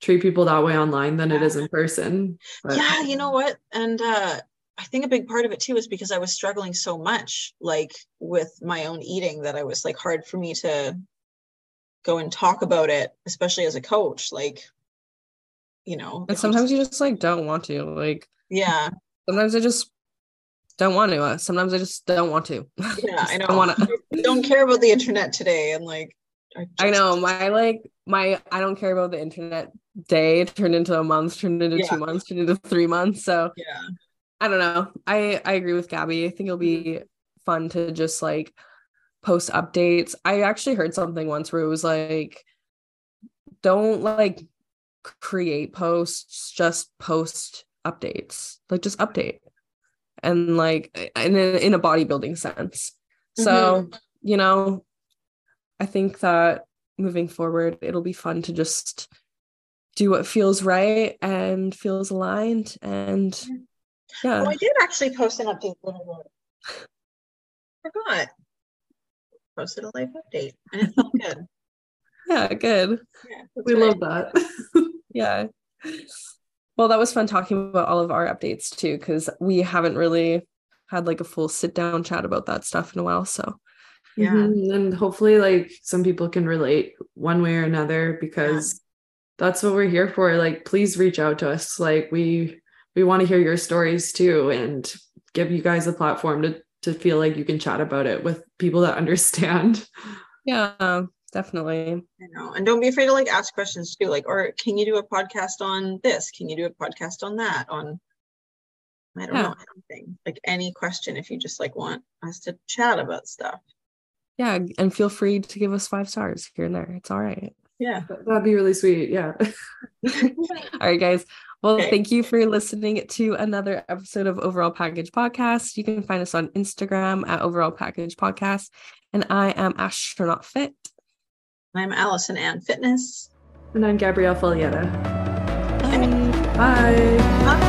treat people that way online than yeah. it is in person. But. Yeah, you know what? And uh I think a big part of it too is because I was struggling so much like with my own eating that I was like hard for me to go and talk about it, especially as a coach. Like, you know. And sometimes you just like don't want to. Like yeah. Sometimes I just don't want to. Uh, sometimes I just don't want to. Yeah, I know. Don't want to. don't care about the internet today, and like. I, just... I know my like my I don't care about the internet day turned into a month, turned into yeah. two months, turned into three months. So yeah, I don't know. I I agree with Gabby. I think it'll be fun to just like post updates. I actually heard something once where it was like, don't like create posts, just post updates. Like just update. And like in a, in a bodybuilding sense. So, mm-hmm. you know, I think that moving forward, it'll be fun to just do what feels right and feels aligned. And yeah. I did actually post an update. I forgot. Posted a live update and it felt good. yeah, good. Yeah, we love that. yeah. Well, that was fun talking about all of our updates too, because we haven't really had like a full sit down chat about that stuff in a while. So yeah. Mm-hmm. And hopefully like some people can relate one way or another because that's what we're here for. Like please reach out to us. Like we we want to hear your stories too and give you guys a platform to to feel like you can chat about it with people that understand. Yeah definitely. I know. and don't be afraid to like ask questions too like or can you do a podcast on this? Can you do a podcast on that? On i don't yeah. know anything. Like any question if you just like want us to chat about stuff yeah and feel free to give us five stars here and there. It's all right. Yeah. That'd be really sweet yeah. All right guys. Well okay. thank you for listening to another episode of overall package podcast. You can find us on instagram at overall package podcast. And i am astronaut fit. I'm alison anne fitness. And i'm gabrielle foglietta. Bye, bye. bye.